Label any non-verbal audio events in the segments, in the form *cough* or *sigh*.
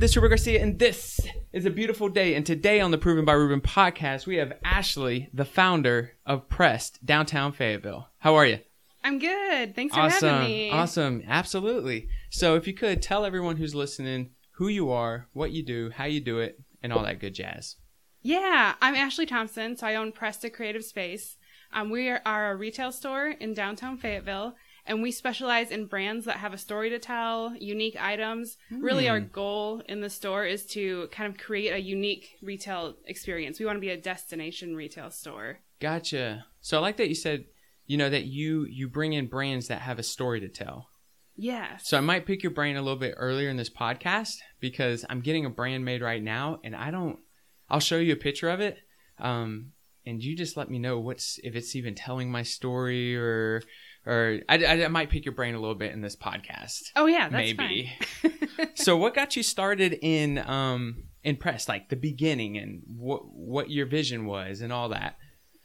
This is Ruben Garcia, and this is a beautiful day. And today on the Proven by Ruben podcast, we have Ashley, the founder of Pressed downtown Fayetteville. How are you? I'm good. Thanks for awesome, having me. awesome, absolutely. So if you could tell everyone who's listening who you are, what you do, how you do it, and all that good jazz. Yeah, I'm Ashley Thompson. So I own Presta Creative Space. Um, we are, are a retail store in downtown Fayetteville, and we specialize in brands that have a story to tell, unique items. Really, our goal in the store is to kind of create a unique retail experience. We want to be a destination retail store. Gotcha. So I like that you said, you know, that you you bring in brands that have a story to tell. Yes. So I might pick your brain a little bit earlier in this podcast because I'm getting a brand made right now, and I don't. I'll show you a picture of it, um, and you just let me know what's if it's even telling my story or or I, I, I might pick your brain a little bit in this podcast. oh yeah, that's maybe. *laughs* *laughs* so what got you started in um in press, like the beginning, and what what your vision was, and all that?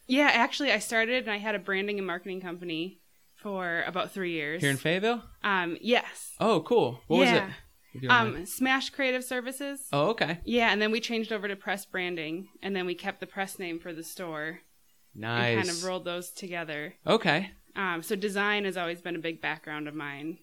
yeah, actually, I started and I had a branding and marketing company for about three years. Here in Fayetteville? um, yes. Oh, cool. What was it? Yeah. If mind. Um, Smash Creative Services. oh, okay. Yeah, and then we changed over to Press Branding, and then we kept the press name for the store Nice. and kind of rolled those together. okay. Um, so design has always been a big background of mine.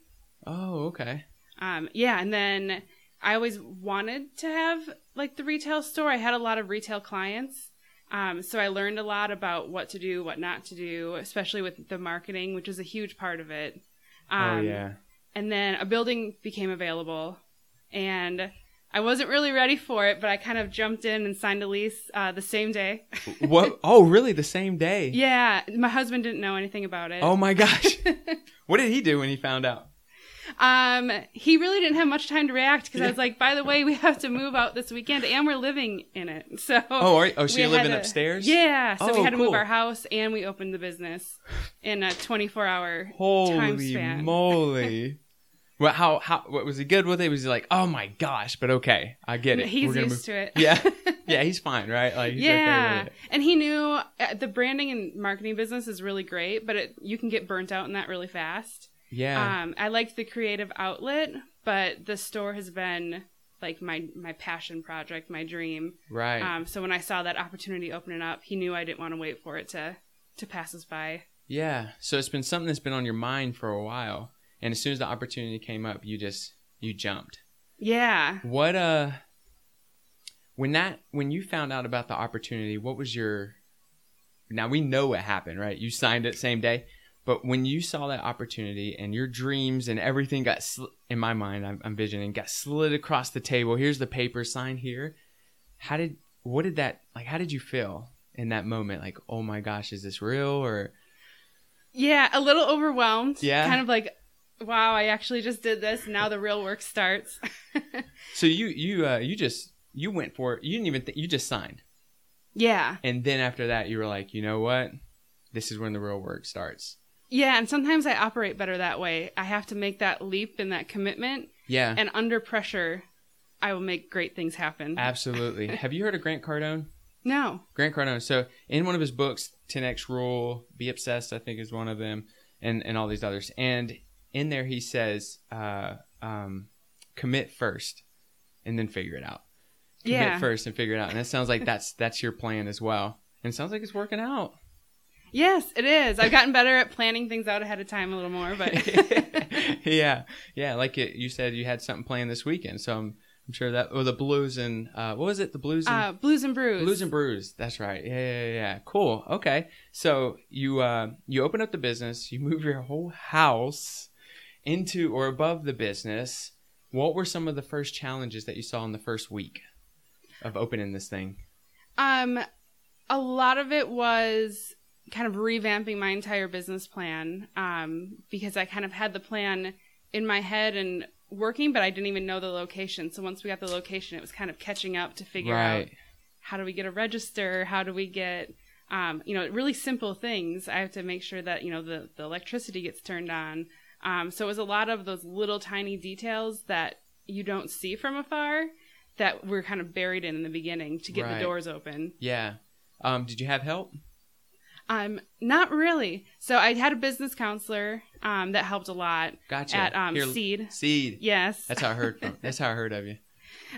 Oh, okay. Um, yeah, and then I always wanted to have like the retail store. I had a lot of retail clients. Um, so I learned a lot about what to do, what not to do, especially with the marketing, which is a huge part of it. Um, oh yeah. And then a building became available, and I wasn't really ready for it, but I kind of jumped in and signed a lease uh, the same day. *laughs* what? Oh, really? The same day? yeah, my husband didn't know anything about it. Oh my *laughs* gosh. what did he do when he found out? Um, he really didn't have much time to react because I was like, by the way, we have to move out this weekend, and we're living in it. *laughs* So Oh, are, oh, so you're living to- upstairs? Yeah, so Oh, we had to cool. move our house, and we opened the business in a 24 hour time Holy span. moly. Well, how how what was he good with it? Was he like, oh my gosh? But okay, I get it. He's used to it. Yeah, *laughs* yeah, he's fine, right? Like, he's okay yeah, with and he knew uh, the branding and marketing business is really great, but it, you can get burnt out in that really fast. Yeah, Um, I liked the creative outlet, but the store has been like my my passion project, my dream. right. Um, so when I saw that opportunity opening up, he knew I didn't want to wait for it to to pass us by. yeah. So it's been something that's been on your mind for a while, and as soon as the opportunity came up, you just you jumped. Yeah. What uh when that when you found out about the opportunity, what was your Now we know what happened, right? You signed it same day. But when you saw that opportunity and your dreams and everything got sl- in my mind, I'm, I'm visioning got slid across the table. Here's the paper, sign here. How did what did that like? How did you feel in that moment? Like, oh my gosh, is this real or Yeah, a little overwhelmed. Yeah. Kind of like, wow, I actually just did this. Now the real work starts. *laughs* so you you uh you just you went for it. You didn't even think you just signed, yeah. and then after that, you were like, you know what, this is when the real work starts. Yeah, and sometimes I operate better that way. I have to make that leap and that commitment, Yeah, and under pressure, I will make great things happen. absolutely. *laughs* Have you heard of Grant Cardone? no. Grant Cardone. So in one of his books, 10x Rule, Be Obsessed, I think is one of them, and and all these others. And in there, he says, uh, um, commit first, and then figure it out. Commit Yeah. first and figure it out. And that sounds like that's that's your plan as well. And it sounds like it's working out. Yes, it is. I've gotten better at planning things out ahead of time a little more, but *laughs* yeah, yeah. Like it, you said, you had something planned this weekend, so I'm I'm sure that. Oh, the blues and uh, what was it? The blues and uh, blues and brews. Blues and Brews. That's right. Yeah, yeah, yeah, yeah. Cool. Okay. So you uh, you open up the business. You move your whole house into or above the business. What were some of the first challenges that you saw in the first week of opening this thing? Um, a lot of it was kind of revamping my entire business plan. Um, because I kind of had the plan in my head and working, but I didn't even know the location. So once we got the location, it was kind of catching up to figure out how do we get a register? How do we get, um, you know, really simple things. I have to make sure that, you know, the, the electricity gets turned on. Um, so it was a lot of those little tiny details that you don't see from afar that were kind of buried in in the beginning to get Right. the doors open. Yeah. Um, did you have help? Um, not really. So I had a business counselor um, that helped a lot Gotcha. at um, Here, Seed. Seed. Yes. That's how I heard from. *laughs* That's how I heard of you.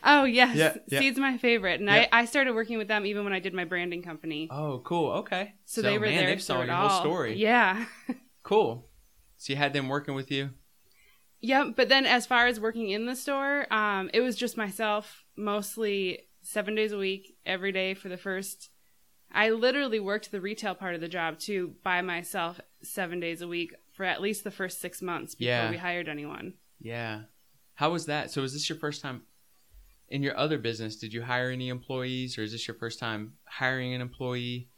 Oh yes, Yeah, yeah. Seed's my favorite, and Yeah. I, I started working with them even when I did my branding company. Oh, cool. Okay. So, they were man, there They saw your all. whole story. Yeah. Cool. So you had them working with you. Yep. But then as far as working in the store, um, it was just myself, mostly seven days a week, every day for the first. I literally worked the retail part of the job too by myself seven days a week for at least the first six months before Yeah. we hired anyone. Yeah. How was that? So was this your first time in your other business? Did you hire any employees, or is this your first time hiring an employee?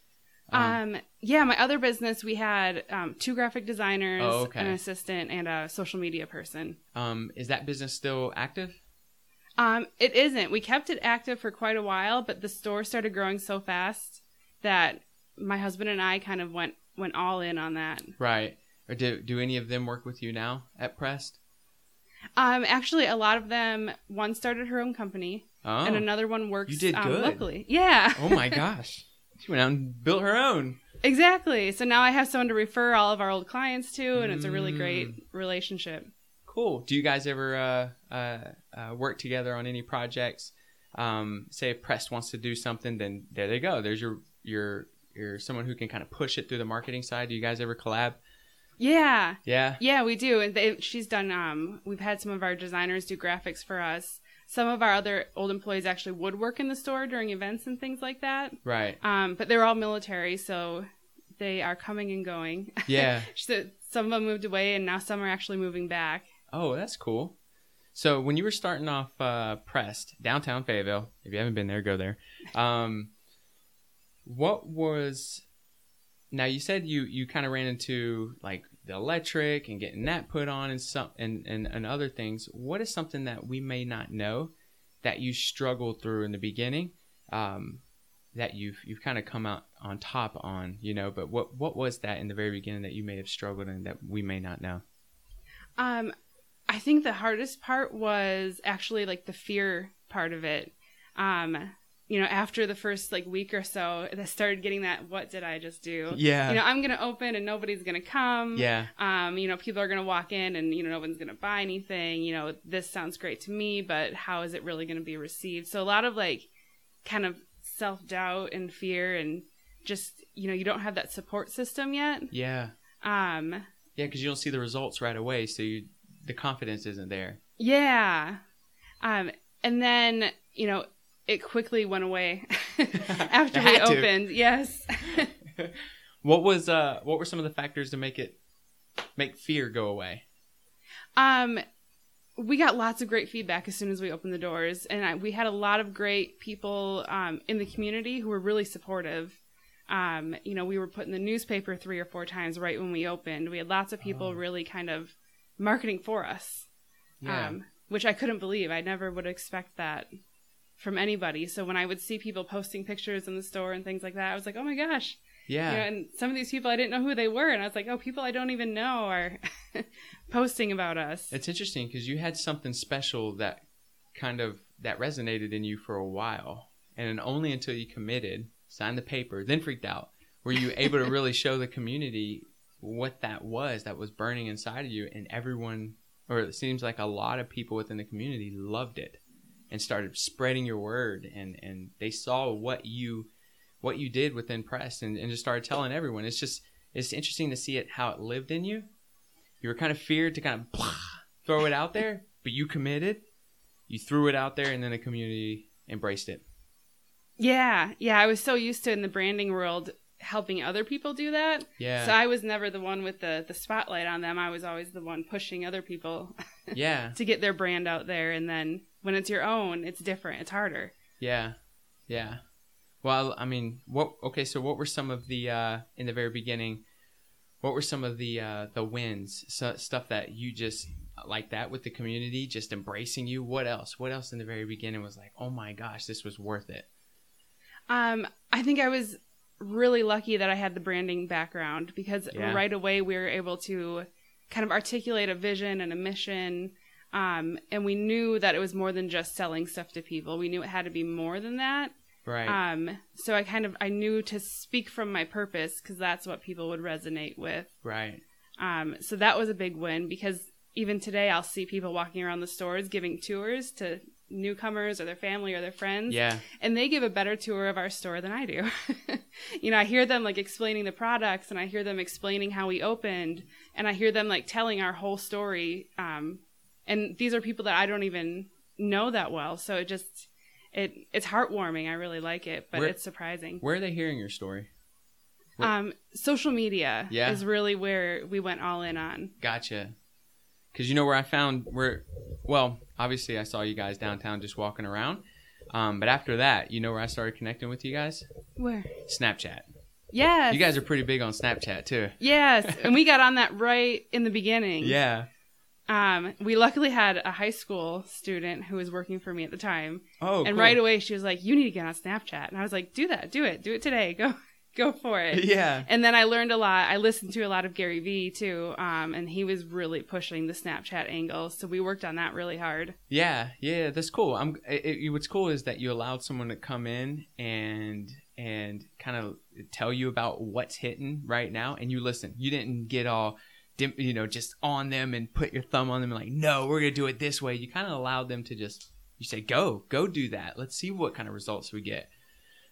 Um, yeah, my other business, we had um, two graphic designers, Oh, okay. an assistant, and a social media person. um, is that business still active? Um, it isn't. We kept it active for quite a while, but the store started growing so fast that my husband and I kind of went went all in on that. Right. Or do do any of them work with you now at Pressed? Um, actually, a lot of them one started her own company, Oh. and another one works You did um, good. locally. Yeah, oh my *laughs* gosh. She went out and built her own. exactly. So now I have someone to refer all of our old clients to, and it's a really Mm. great relationship. Cool. Do you guys ever uh, uh, uh, work together on any projects? Um, say if Pressed wants to do something, then there they go. There's your your your someone who can kind of push it through the marketing side. Do you guys ever collab? Yeah, Yeah. Yeah, we do. And they, she's done. Um, we've had some of our designers do graphics for us. Some of our other old employees actually would work in the store during events and things like that. Right. Um, but they're all military, so they are coming and going. *laughs* Yeah. so some of them moved away, and now some are actually moving back. Oh, that's cool. So when you were starting off uh, Pressed downtown Fayetteville, if you haven't been there, go there. Um, what was now? You said you you kind of ran into like the electric and getting that put on and some and, and and other things. What is something that we may not know that you struggled through in the beginning? Um, that you've you've kind of come out on top on, you know. But what what was that in the very beginning that you may have struggled in that we may not know? Um, I think the hardest part was actually like the fear part of it. Um, you know, after the first like week or so, I started getting that. What did I just do? Yeah. You know, I'm gonna open and nobody's gonna come. yeah. Um, you know, people are gonna walk in and you know no one's gonna buy anything. You know, this sounds great to me, but how is it really gonna be received? So a lot of like, kind of self doubt and fear and just you know you don't have that support system yet. Yeah. Um, Yeah, because you don't see the results right away, so you the confidence isn't there. Yeah. Um, and then, you know, it quickly went away *laughs* *laughs* after we had to. opened. Yes. *laughs* what was uh what were some of the factors to make it make fear go away? um, we got lots of great feedback as soon as we opened the doors, and I, we had a lot of great people um, in the community who were really supportive. Um, you know, we were put in the newspaper three or four times right when we opened. We had lots of people Oh. really kind of marketing for us. um, which I couldn't believe. I never would expect that from anybody. So when I would see people posting pictures in the store and things like that, I was like, oh my gosh. yeah. You know, and some of these people I didn't know who they were, and I was like, oh, people I don't even know are *laughs* posting about us. It's interesting because you had something special that kind of that resonated in you for a while, and only until you committed, signed the paper, then freaked out, were you able to really show the community what that was that was burning inside of you, and everyone, or it seems like a lot of people within the community loved it, and started spreading your word, and and they saw what you what you did within press, and, and just started telling everyone. It's just it's interesting to see it how it lived in you you were kind of feared to kind of *laughs* throw it out there, but you committed. You threw it out there, and then the community embraced it. yeah, yeah. I was so used to in the branding world helping other people do that. Yeah, So I was never the one with the, the spotlight on them. I was always the one pushing other people yeah, *laughs* to get their brand out there. And then when it's your own, it's different. It's harder. yeah, yeah. Well, I mean, what? Okay, so what were some of the uh, in the very beginning? What were some of the uh, the wins? So, stuff that you just like that with the community, just embracing you. What else? What else in the very beginning was like, oh my gosh, this was worth it. Um, I think I was really lucky that I had the branding background because Yeah. right away we were able to kind of articulate a vision and a mission. Um, and we knew that it was more than just selling stuff to people. We knew it had to be more than that. Right. Um, so I kind of I knew to speak from my purpose because that's what people would resonate with. right. Um, so that was a big win because even today I'll see people walking around the stores giving tours to newcomers or their family or their friends Yeah. and they give a better tour of our store than I do. *laughs* you know, I hear them like explaining the products and I hear them explaining how we opened and I hear them like telling our whole story. Um, and these are people that I don't even know that well. So it just, it, it's heartwarming. I really like it, but Where- it's surprising. Where are they hearing your story? where- Um, social media Yeah. is really where we went all in on. Gotcha. Because you know where I found where, well, obviously I saw you guys downtown just walking around. Um, but after that, you know where I started connecting with you guys? Where? Snapchat. Yes. You guys are pretty big on Snapchat too. Yes. *laughs* and we got on that right in the beginning. Yeah. Um, we luckily had a high school student who was working for me at the time, Oh, and cool. right away she was like, "You need to get on Snapchat," and I was like, "Do that, do it, do it today, *laughs* go, go for it." Yeah. And then I learned a lot. I listened to a lot of Gary Vee too, um, and he was really pushing the Snapchat angle, so we worked on that really hard. Yeah, yeah, that's cool. I'm. It, it, what's cool is that you allowed someone to come in and and kind of tell you about what's hitting right now, and you listen. You didn't get all, you know, just on them and put your thumb on them and like, no, we're gonna do it this way. You kind of allowed them to just. You say, go, go do that. Let's see what kind of results we get.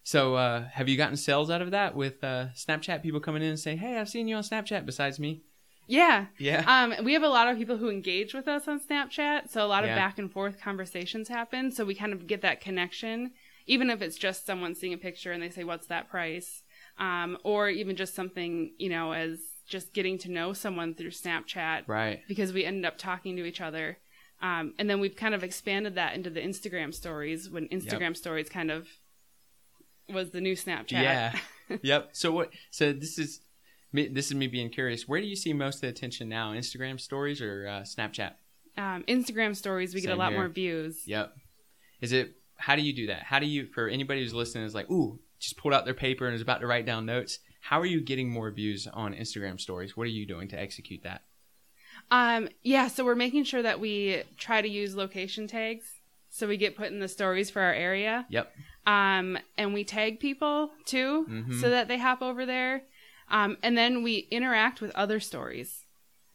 So, uh, have you gotten sales out of that with uh, Snapchat people coming in and say, "Hey, I've seen you on Snapchat." Besides me, Yeah. yeah, Um, we have a lot of people who engage with us on Snapchat, so a lot of Yeah. back and forth conversations happen. So we kind of get that connection, even if it's just someone seeing a picture and they say, "What's that price?" Um, or even just something, you know, as just getting to know someone through Snapchat right. because we ended up talking to each other. Um, and then we've kind of expanded that into the Instagram stories when Instagram stories kind of was the new Snapchat. Yeah. *laughs* yep. So what? So this is me. This is me being curious. Where do you see most of the attention now? Instagram stories or uh, Snapchat? Um, Instagram stories, we get a lot here. more views. Yep. Is it? How do you do that? How do you? For anybody who's listening, is like, ooh, just pulled out their paper and is about to write down notes. How are you getting more views on Instagram stories? What are you doing to execute that? Um, yeah, so we're making sure that we try to use location tags so we get put in the stories for our area. Yep. Um, and we tag people too Mhm. so that they hop over there. Um, and then we interact with other stories.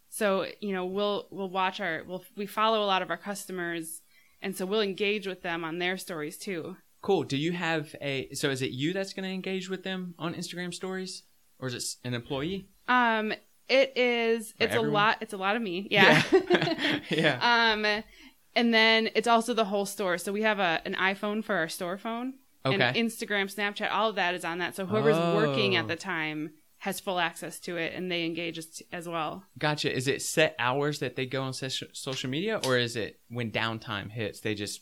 So, you know, we'll we'll watch our we'll we follow a lot of our customers and so we'll engage with them on their stories too. Cool. Do you have a? So is it you that's going to engage with them on Instagram stories, or is it an employee? Um, it is it's everyone? a lot it's a lot of me. Yeah. Yeah. *laughs* *laughs* yeah. Um, and then it's also the whole store. So we have a an iPhone for our store phone, and Okay. Instagram, Snapchat, all of that is on that. So whoever's working Oh. at the time has full access to it, and they engage as, as well. Gotcha. Is it set hours that they go on social media, or is it when downtime hits they just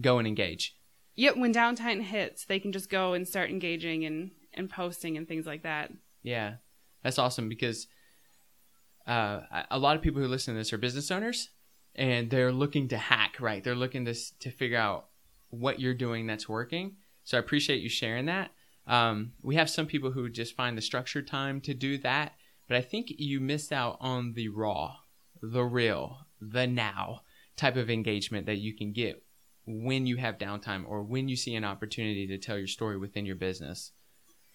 go and engage? Yep, when downtime hits, they can just go and start engaging and and posting and things like that. Yeah, that's awesome because uh, a- lot of people who listen to this are business owners, and they're looking to hack. Right, they're looking to to figure out what you're doing that's working. So I appreciate you sharing that. Um, we have some people who just find the structured time to do that, but I think you missed out on the raw, the real, the now type of engagement that you can get when you have downtime or when you see an opportunity to tell your story within your business.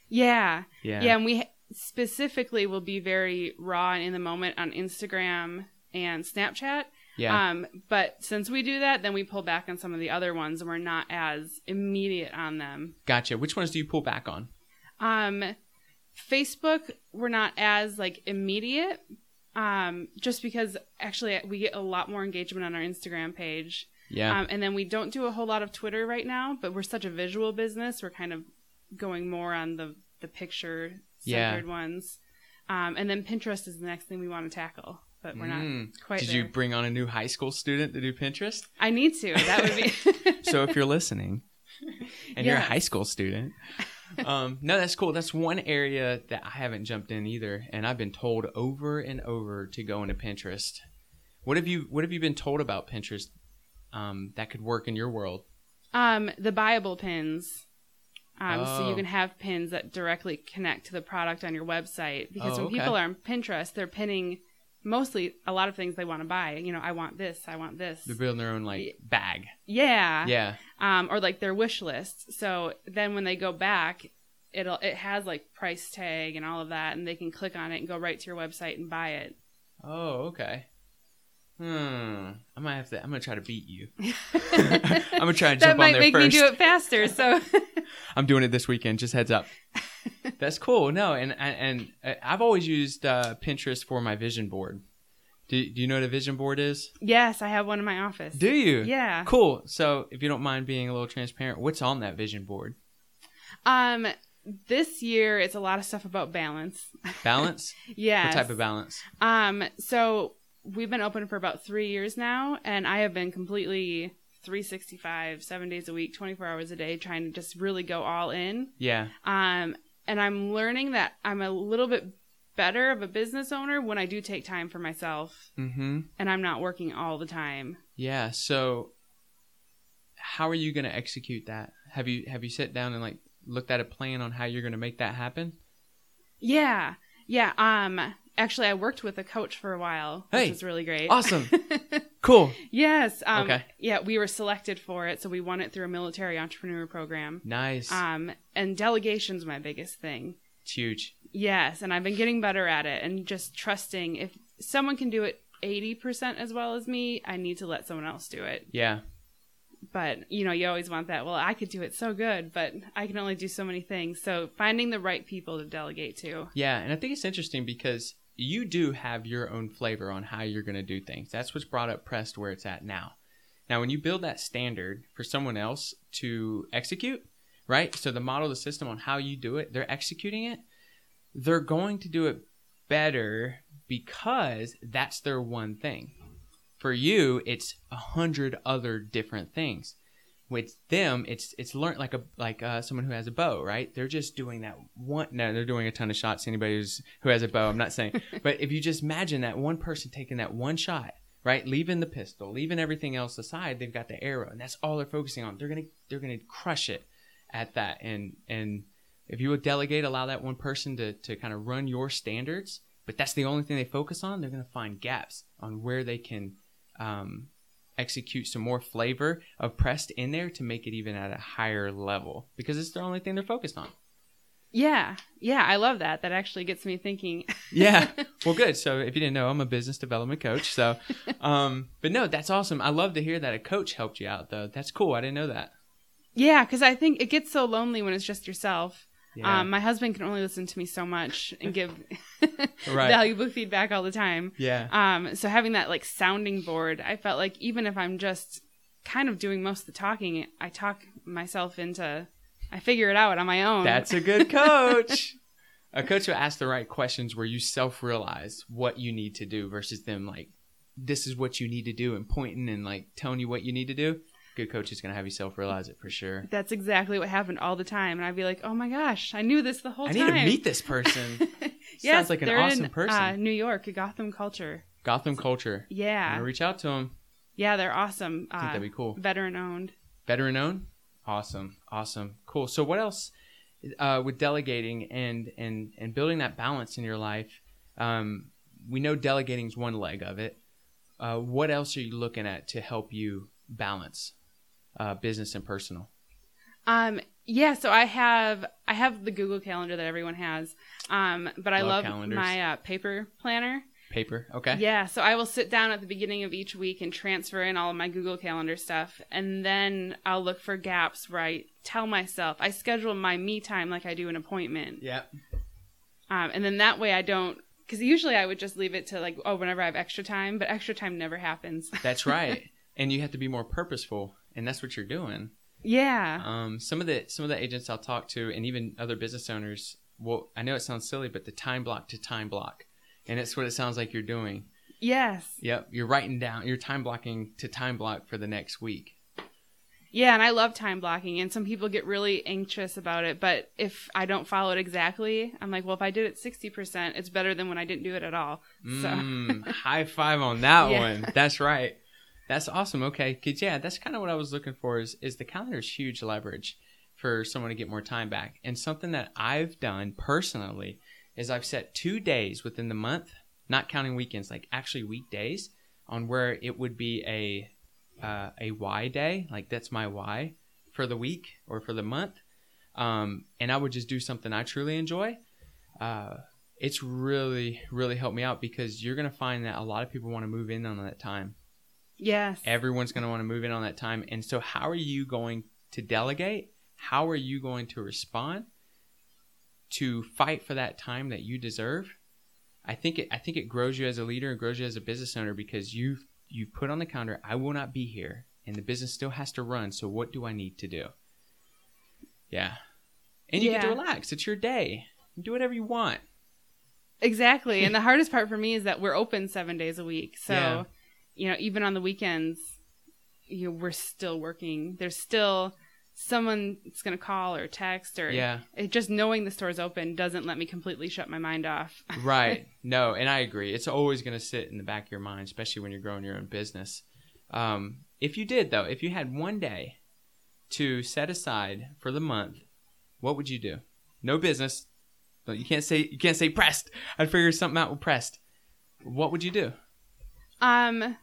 Yeah, Yeah. yeah, and we specifically will be very raw and in the moment on Instagram and Snapchat. Yeah. Um, but since we do that, then we pull back on some of the other ones, and we're not as immediate on them. Gotcha. Which ones do you pull back on? Um, Facebook, we're not as like immediate. Um, just because actually we get a lot more engagement on our Instagram page. Yeah. Um, and then we don't do a whole lot of Twitter right now, but we're such a visual business. We're kind of going more on the the picture Yeah. centered ones. Um, and then Pinterest is the next thing we want to tackle, but we're not Mm. quite Did there. you bring on a new high school student to do Pinterest? I need to. That would be. *laughs* *laughs* So if you're listening and you're a high school student, um, no, that's cool. That's one area that I haven't jumped in either, and I've been told over and over to go into Pinterest. What have you What have you been told about Pinterest um, that could work in your world? Um, the buyable pins. Um, so Oh. you can have pins that directly connect to the product on your website. Because Oh, when okay. people are on Pinterest, they're pinning mostly a lot of things they want to buy. You know, I want this, I want this. They're building their own like bag. Yeah. Yeah. Um, or like their wish list. So then when they go back, it'll it has like price tag and all of that, and they can click on it and go right to your website and buy it. Oh, okay. Hmm. I might have to. I'm gonna try to beat you. *laughs* I'm gonna try and that jump on there first. That might make first. me do it faster. So *laughs* I'm doing it this weekend. Just heads up. *laughs* That's cool. No, and and, and I've always used uh, Pinterest for my vision board. Do Do you know what a vision board is? yes, I have one in my office. Do you? Yeah. Cool. So, if you don't mind being a little transparent, what's on that vision board? Um, this year it's a lot of stuff about balance. Balance. Yeah. What type of balance? Um, so we've been open for about three years now, and I have been completely 365, seven days a week, 24 hours a day, trying to just really go all in. Yeah. Um, and I'm learning that I'm a little bit better of a business owner when I do take time for myself Mm-hmm. and I'm not working all the time. Yeah. So, how are you going to execute that? Have you Have you sat down and like looked at a plan on how you're going to make that happen? Yeah. Yeah. Um, actually, I worked with a coach for a while, which Hey, was really great. Awesome. *laughs* cool. yes. Um, Okay. Yeah, we were selected for it, so we won it through a military entrepreneur program. Nice. Um, and delegation's my biggest thing. it's huge. Yes, and I've been getting better at it and just trusting if someone can do it 80% as well as me, I need to let someone else do it. Yeah. But, you know, you always want that. Well, I could do it so good, but I can only do so many things. So finding the right people to delegate to. Yeah, and I think it's interesting because you do have your own flavor on how you're going to do things. That's what's brought up Pressed where it's at now. Now, when you build that standard for someone else to execute, right? So the model, the system on how you do it, they're executing it. They're going to do it better because that's their one thing. For you, it's a hundred other different things. With them, it's it's learned like a like uh, someone who has a bow, right? They're just doing that one. No, they're doing a ton of shots. Anybody who's who has a bow, I'm not saying, *laughs* but if you just imagine that one person taking that one shot, right, leaving the pistol, leaving everything else aside, they've got the arrow, and that's all they're focusing on. They're gonna they're gonna crush it at that, and and if you would delegate, allow that one person to to kind of run your standards, but that's the only thing they focus on, they're gonna find gaps on where they can. Um, execute some more flavor of pressed in there to make it even at a higher level because it's the only thing they're focused on. Yeah. Yeah, I love that. That actually gets me thinking. *laughs* Yeah. *laughs* Well, good. So if you didn't know, I'm a business development coach. So, *laughs* um, but no, that's awesome. I love to hear that a coach helped you out though. That's cool. I didn't know that. yeah, because I think it gets so lonely when it's just yourself. Yeah. Um, my husband can only listen to me so much and give *laughs* *laughs* Right. valuable feedback all the time. yeah. Um, so having that like sounding board, I felt like even if I'm just kind of doing most of the talking, I talk myself into, I figure it out on my own. That's a good coach. *laughs* a coach will ask the right questions where you self realize what you need to do versus them like, this is what you need to do and pointing and like telling you what you need to do. Good coach is going to have you self realize it for sure. That's exactly what happened all the time, and I'd be like, "Oh my gosh, I knew this the whole I time." I need to meet this person. *laughs* yes, Sounds like an awesome in, person. Uh, New York, Gotham Culture. Gotham culture. I'm Yeah, reach out to them. yeah, they're awesome. I think Uh, that'd be cool. veteran owned. Veteran owned. Awesome. Awesome. Cool. So what else uh, with delegating and and and building that balance in your life? Um, we know delegating is one leg of it. Uh, what else are you looking at to help you balance uh, business and personal? Um, yeah, so I have I have the Google Calendar that everyone has, um, but I Love love my uh, paper planner. Paper. Okay. Yeah, so I will sit down at the beginning of each week and transfer in all of my Google Calendar stuff, and then I'll look for gaps where I tell myself I schedule my me time like I do an appointment, Yep. um, and then that way I don't. Because usually I would just leave it to like oh whenever I have extra time, but extra time never happens. That's *laughs* right. and you have to be more purposeful, and that's what you're doing. yeah, Um, some of the some of the agents I'll talk to, and even other business owners. Well, I know it sounds silly, but the time block to time block, and it's what it sounds like you're doing. yes, Yep, you're writing down, you're time blocking to time block for the next week. Yeah, and I love time blocking, and some people get really anxious about it. But if I don't follow it exactly, I'm like, well, if I did it 60%, it's better than when I didn't do it at all. So, Mm, high five on that *laughs* Yeah. one. That's right. That's awesome. Okay, cause yeah, that's kind of what I was looking for. Is is the calendar is huge leverage for someone to get more time back, and something that I've done personally is I've set two days within the month, not counting weekends, like actually weekdays, on where it would be a uh, why day, like that's my why for the week or for the month, um, and I would just do something I truly enjoy. Uh, it's really really helped me out because you're gonna find that a lot of people want to move in on that time Yes. Everyone's going to want to move in on that time. And so, how are you going to delegate? How are you going to respond to fight for that time that you deserve? I think it. I think it grows you as a leader. and grows you as a business owner because you you put on the calendar. I will not be here, and the business still has to run. So, what do I need to do? Yeah, and you get to relax. It's your day. Do whatever you want. Exactly. and the *laughs* hardest part for me is that we're open seven days a week. So, Yeah. You know, even on the weekends, you know, we're still working. There's still someone that's going to call or text or Yeah. it, just knowing the store's open doesn't let me completely shut my mind off. *laughs* right. No, and I agree. It's always going to sit in the back of your mind, especially when you're growing your own business. Um, if you did, though, if you had one day to set aside for the month, what would you do? No business. No, you can't say you can't say pressed. I'd figure something out with pressed. What would you do? Um,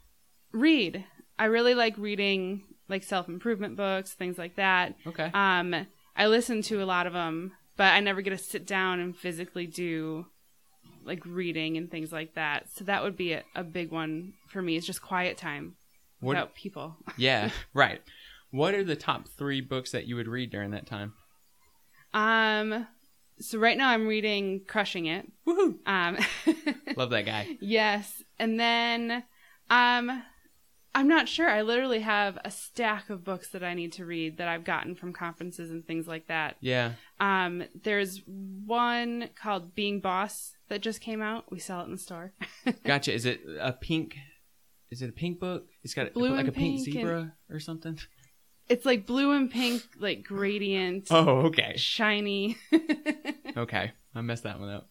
read. I really like reading like self improvement books, things like that. Okay. Um, I listen to a lot of them, but I never get to sit down and physically do like reading and things like that. So that would be a, a big one for me. It's just quiet time What? without people. *laughs* Yeah. Right. What are the top three books that you would read during that time? Um, so right now I'm reading Crushing It. Woohoo! Um, *laughs* Love that guy. yes, and then um, I'm not sure. I literally have a stack of books that I need to read that I've gotten from conferences and things like that. Yeah. Um, there's one called Being Boss that just came out. We sell it in the store. *laughs* Gotcha. Is it a pink? Is it a pink book? It's got Blue like a pink pink zebra or something. it's like blue and pink, like gradient, Oh, okay. shiny. *laughs* Okay, I messed that one up.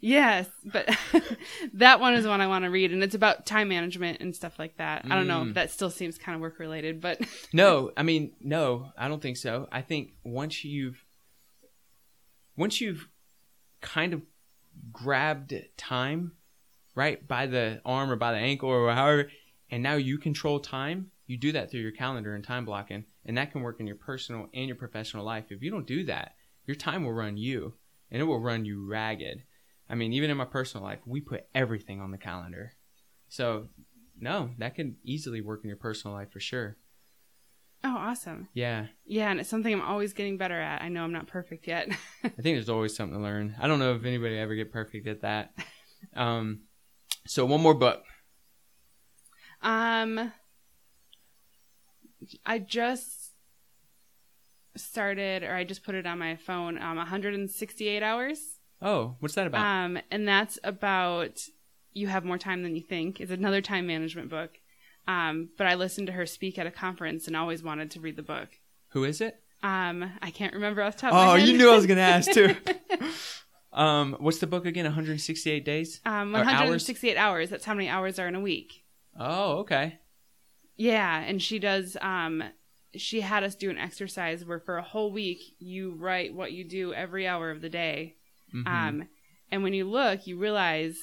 Yes, but *laughs* that one is one I want to read, and it's about time management and stuff like that. I don't know. Mm. That still seems kind of work related, but *laughs* No, I mean, no, I don't think so. I think once you've once you've kind of grabbed time, right, by the arm or by the ankle or however, and now you control time, you do that through your calendar and time blocking, and that can work in your personal and your professional life. If you don't do that, your time will run you, and it will run you ragged. I mean, even in my personal life, we put everything on the calendar. So, no, that can easily work in your personal life for sure. oh, awesome. Yeah. Yeah, and it's something I'm always getting better at. I know I'm not perfect yet. *laughs* I think there's always something to learn. I don't know if anybody ever get perfect at that. *laughs* Um, so one more book. um, I just started, or I just put it on my phone. Um, 168 hours. Oh, what's that about? Um, and that's about you have more time than you think. It's another time management book. Um, but I listened to her speak at a conference and always wanted to read the book. Who is it? Um, I can't remember off the top of my Oh, you knew I was gonna ask too. *laughs* um, what's the book again? 168 days. um, Or hours? 168 hours. That's how many hours are in a week. Oh, okay. Yeah, and she does. Um, she had us do an exercise where for a whole week you write what you do every hour of the day. Mhm. Um, and when you look, you realize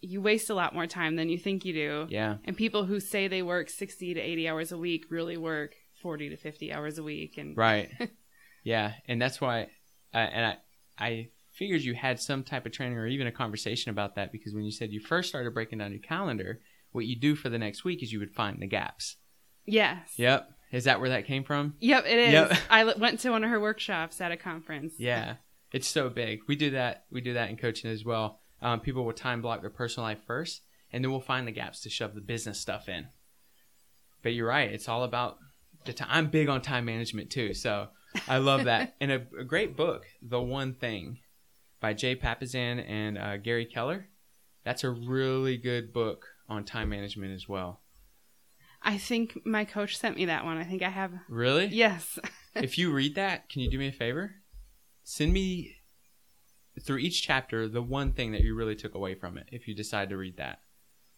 you waste a lot more time than you think you do. yeah. And people who say they work 60 to 80 hours a week really work 40 to 50 hours a week. And Right. *laughs* yeah, and that's why, uh, and I, I figured you had some type of training or even a conversation about that because when you said you first started breaking down your calendar, what you do for the next week is you would find the gaps. yes. Yep. Is that where that came from? Yep, it is. Yep. *laughs* I l- went to one of her workshops at a conference. Yeah, it's so big. We do that. We do that in coaching as well. Um, people will time block their personal life first, and then we'll find the gaps to shove the business stuff in. But you're right. It's all about the time. I'm big on time management too, so I love that. *laughs* and a, a great book, The One Thing, by Jay Papasan and uh, Gary Keller. That's a really good book on time management as well. I think my coach sent me that one. I think I have. Really? Yes. *laughs* if you read that, can you do me a favor? Send me through each chapter the one thing that you really took away from it. If you decide to read that,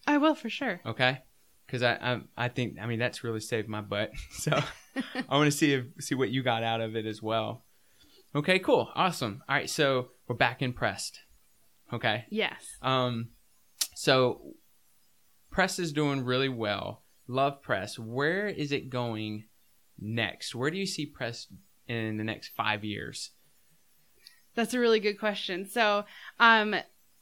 I will for sure. okay? Because I, I I think I mean that's really saved my butt. *laughs* So *laughs* I want to see if see what you got out of it as well. Okay, cool, awesome. All right, so we're back in pressed. Okay. Yes. Um, so press is doing really well. Love press. Where is it going next? Where do you see press in the next five years? That's a really good question. So, um,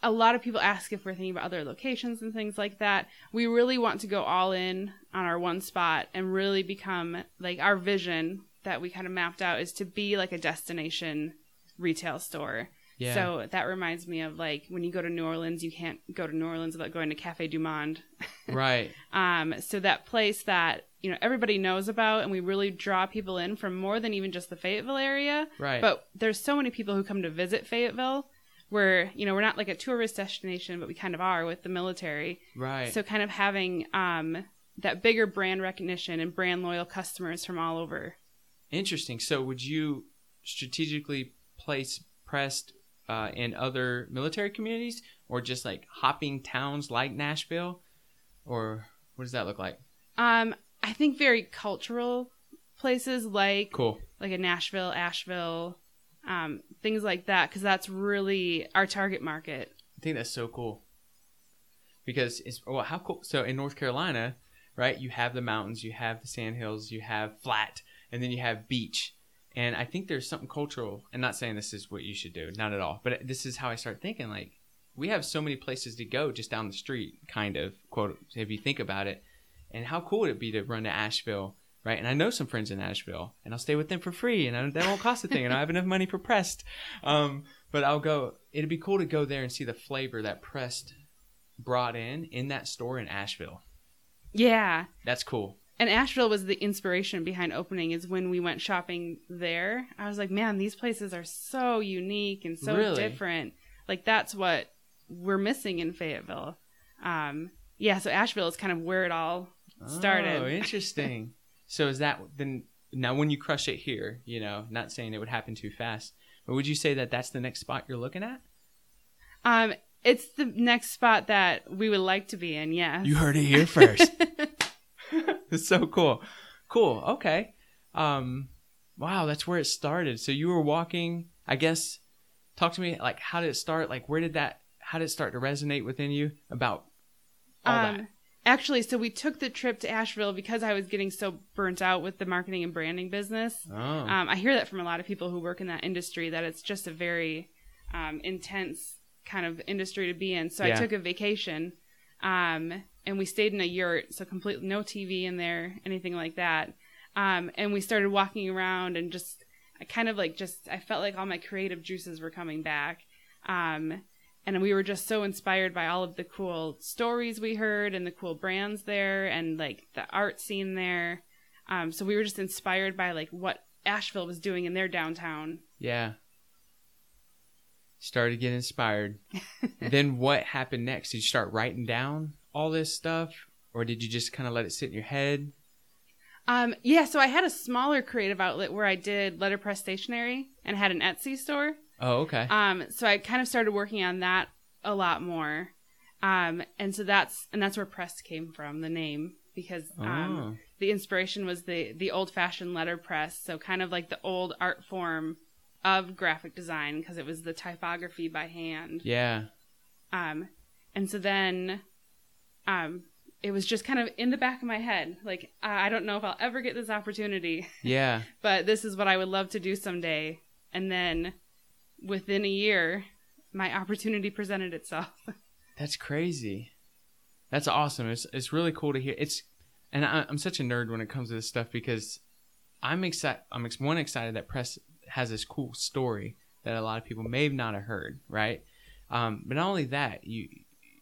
a lot of people ask if we're thinking about other locations and things like that. We really want to go all in on our one spot and really become like our vision that we kind of mapped out is to be like a destination retail store. Yeah. So that reminds me of like when you go to New Orleans, you can't go to New Orleans without going to Cafe Du Monde. *laughs* right. Um, so that place that you know everybody knows about, and we really draw people in from more than even just the Fayetteville area. Right. But there's so many people who come to visit Fayetteville, where you know we're not like a tourist destination, but we kind of are with the military. Right. So kind of having um, that bigger brand recognition and brand loyal customers from all over. Interesting. So, would you strategically place Pressed uh, in other military communities, or just like hopping towns like Nashville, or what does that look like? Um, I think very cultural places like Cool. like a Nashville, Asheville, um, things like that, because that's really our target market. I think that's so cool. Because it's well, how cool. So in North Carolina, right, you have the mountains, you have the sand hills, you have flat, and then you have beach. And I think there's something cultural. And not saying this is what you should do, not at all. But this is how I start thinking. Like we have so many places to go just down the street, kind of quote, if you think about it. And how cool would it be to run to Asheville, right? And I know some friends in Asheville, and I'll stay with them for free, and I, that won't cost a thing, and I have enough money for Pressed. Um, but I'll go. It'd be cool to go there and see the flavor that Pressed brought in in that store in Asheville. Yeah. That's cool. And Asheville was the inspiration behind opening is when we went shopping there. I was like, man, these places are so unique and so Really? different. Like that's what we're missing in Fayetteville. Um, yeah, so Asheville is kind of where it all started. Oh, interesting. *laughs* so is that then? Now, when you crush it here, you know, not saying it would happen too fast, but would you say that that's the next spot you're looking at? Um, it's the next spot that we would like to be in. Yes. You heard it here first. *laughs* it's so cool. Cool. Okay. Um, wow, that's where it started. So you were walking. I guess. Talk to me. Like, how did it start? Like, where did that? How did it start to resonate within you about all that? Um, actually, so we took the trip to Asheville because I was getting so burnt out with the marketing and branding business. Oh, Um, I hear that from a lot of people who work in that industry that it's just a very um, intense kind of industry to be in. So Yeah. I took a vacation, um, and we stayed in a yurt, so completely no TV in there, anything like that. Um, and we started walking around and just, I kind of like just, I felt like all my creative juices were coming back. Um, and we were just so inspired by all of the cool stories we heard and the cool brands there and like the art scene there. Um, so we were just inspired by like what Asheville was doing in their downtown. yeah. Started to get inspired. *laughs* then what happened next? Did you start writing down all this stuff, or did you just kind of let it sit in your head? Um, yeah, so I had a smaller creative outlet where I did letterpress stationery and had an Etsy store. Oh, okay. Um, so I kind of started working on that a lot more. Um, and so that's and that's where press came from, the name, because um, Oh. the inspiration was the the old fashioned letterpress, so kind of like the old art form of graphic design because it was the typography by hand. yeah. Um, and so then, um, it was just kind of in the back of my head, like I I don't know if I'll ever get this opportunity, *laughs* Yeah. but this is what I would love to do someday. And then, within a year, my opportunity presented itself. *laughs* That's crazy. That's awesome. It's it's really cool to hear. It's and I, I'm such a nerd when it comes to this stuff because I'm excited. I'm ex- one excited that press has this cool story that a lot of people may not have heard, right? Um, but not only that, you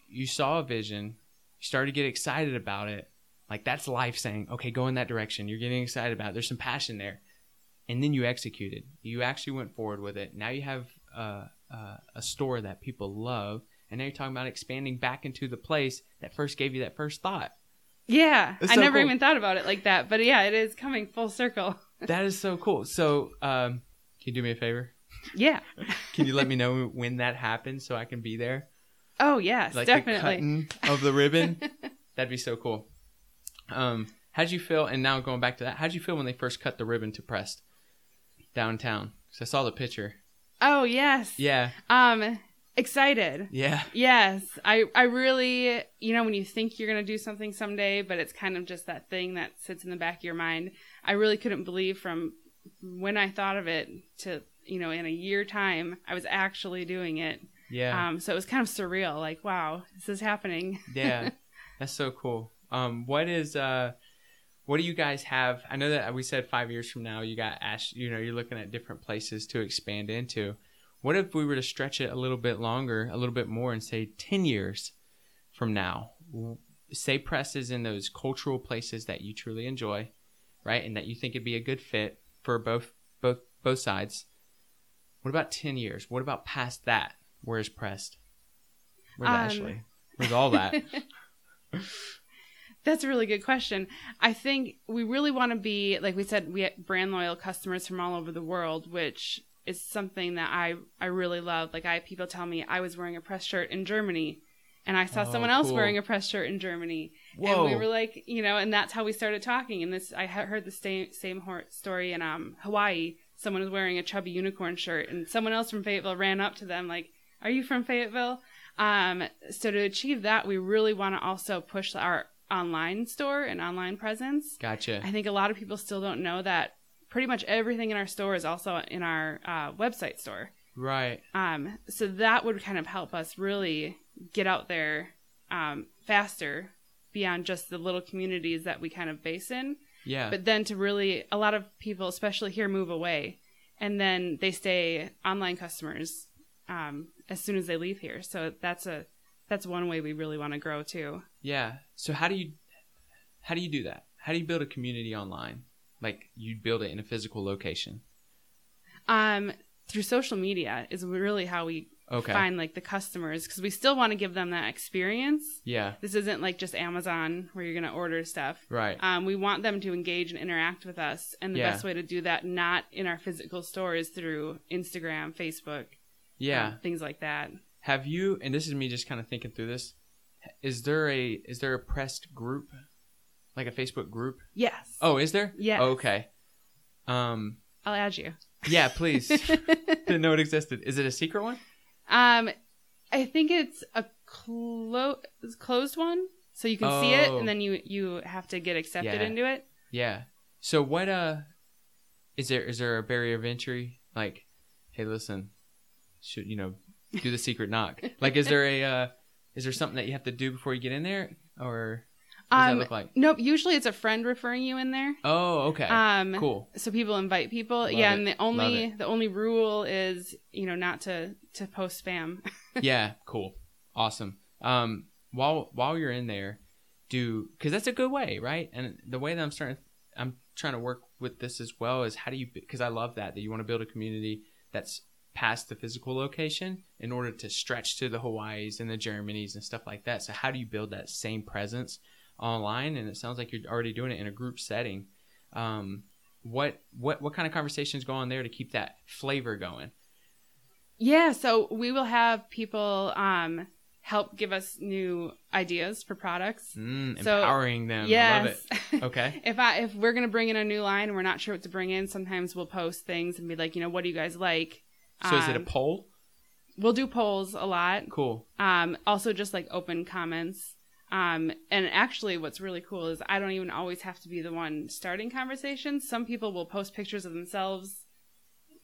you saw a vision, you started to get excited about it. Like that's life saying, okay, go in that direction. You're getting excited about it. There's some passion there, and then you executed. You actually went forward with it. Now you have uh, uh, a store that people love, and now you're talking about expanding back into the place that first gave you that first thought. yeah, It's I never cool. even thought about it like that, but yeah, it is coming full circle. *laughs* That is so cool. So, um, can you do me a favor? yeah. *laughs* Can you let me know when that happens so I can be there? Oh yes, like definitely. of the ribbon. *laughs* That'd be so cool. Um, how'd you feel? And now going back to that, how'd you feel when they first cut the ribbon to Pressed downtown? Because I saw the picture. Oh yes. Yeah, Um, excited. yeah, Yes, I I really, you know, when you think you're going to do something someday, but it's kind of just that thing that sits in the back of your mind. I really couldn't believe from when I thought of it to, you know, in a year time, I was actually doing it. Yeah. Um, so it was kind of surreal. Like, wow, this is happening. *laughs* yeah. That's so cool. Um, what is uh, what do you guys have? I know that we said five years from now you got Ash. You know, you're looking at different places to expand into. What if we were to stretch it a little bit longer, a little bit more, and say ten years from now? Say Pressed is in those cultural places that you truly enjoy, right, and that you think it'd be a good fit for both both both sides. What about ten years? What about past that? Where's Pressed? Where's Um, Asheville? Where's all that? *laughs* That's a really good question. I think we really want to be, like we said, we have brand loyal customers from all over the world, which is something that I, I really love. Like I people tell me I was wearing a Pressed shirt in Germany and I saw Oh, someone else cool. wearing a Pressed shirt in Germany. Whoa. And we were like, you know, and that's how we started talking. And this, I heard the same, same story in um, Hawaii. Someone was wearing a chubby unicorn shirt and someone else from Fayetteville ran up to them like, are you from Fayetteville? Um, so to achieve that, we really want to also push our online store and online presence. Gotcha. I think a lot of people still don't know that pretty much everything in our store is also in our uh, website store. Right. Um, so that would kind of help us really get out there um, faster beyond just the little communities that we kind of base in. Yeah. But then to really, a lot of people, especially here, move away and then they stay online customers um, as soon as they leave here. So that's a that's one way we really want to grow too. yeah. So how do you how do you do that? How do you build a community online? Like you build it in a physical location. Um, through social media is really how we Okay. find like the customers because we still want to give them that experience. Yeah. This isn't like just Amazon where you're going to order stuff. Right. Um, we want them to engage and interact with us, and the Yeah. best way to do that, not in our physical store, is through Instagram, Facebook, yeah. um, things like that. Have you and this is me just kind of thinking through this. Is there a is there a pressed group? Like a Facebook group? Yes. Oh, is there? Yeah. Oh, okay. Um I'll add you. yeah, please. *laughs* Didn't know it existed. Is it a secret one? Um, I think it's a clo- closed one, so you can see it, Oh. and then you you have to get accepted Yeah. into it. Yeah. So what uh is there is there a barrier of entry? Like, hey listen, should you know, do the secret knock. *laughs* Like is there a uh is there something that you have to do before you get in there? Or does Um, that look like? Nope. Usually, it's a friend referring you in there. Oh, okay. Um, cool. So people invite people. Love yeah, it. and the only the only rule is you know not to to post spam. *laughs* yeah, cool. Awesome. Um while while you're in there, do cuz that's a good way, right? And the way that I'm starting I'm trying to work with this as well is how do you cuz I love that that you want to build a community that's past the physical location in order to stretch to the Hawaiis and the Germanys and stuff like that. So how do you build that same presence online and it sounds like you're already doing it in a group setting. Um what what what kind of conversations go on there to keep that flavor going? yeah. So we will have people um help give us new ideas for products. Mm, So, empowering them. Love yes. it. Okay. *laughs* if I if we're gonna bring in a new line and we're not sure what to bring in, sometimes we'll post things and be like, you know, what do you guys like? So is it a Um, poll? We'll do polls a lot. Cool. Um, also just like open comments. Um, and actually what's really cool is I don't even always have to be the one starting conversations. Some people will post pictures of themselves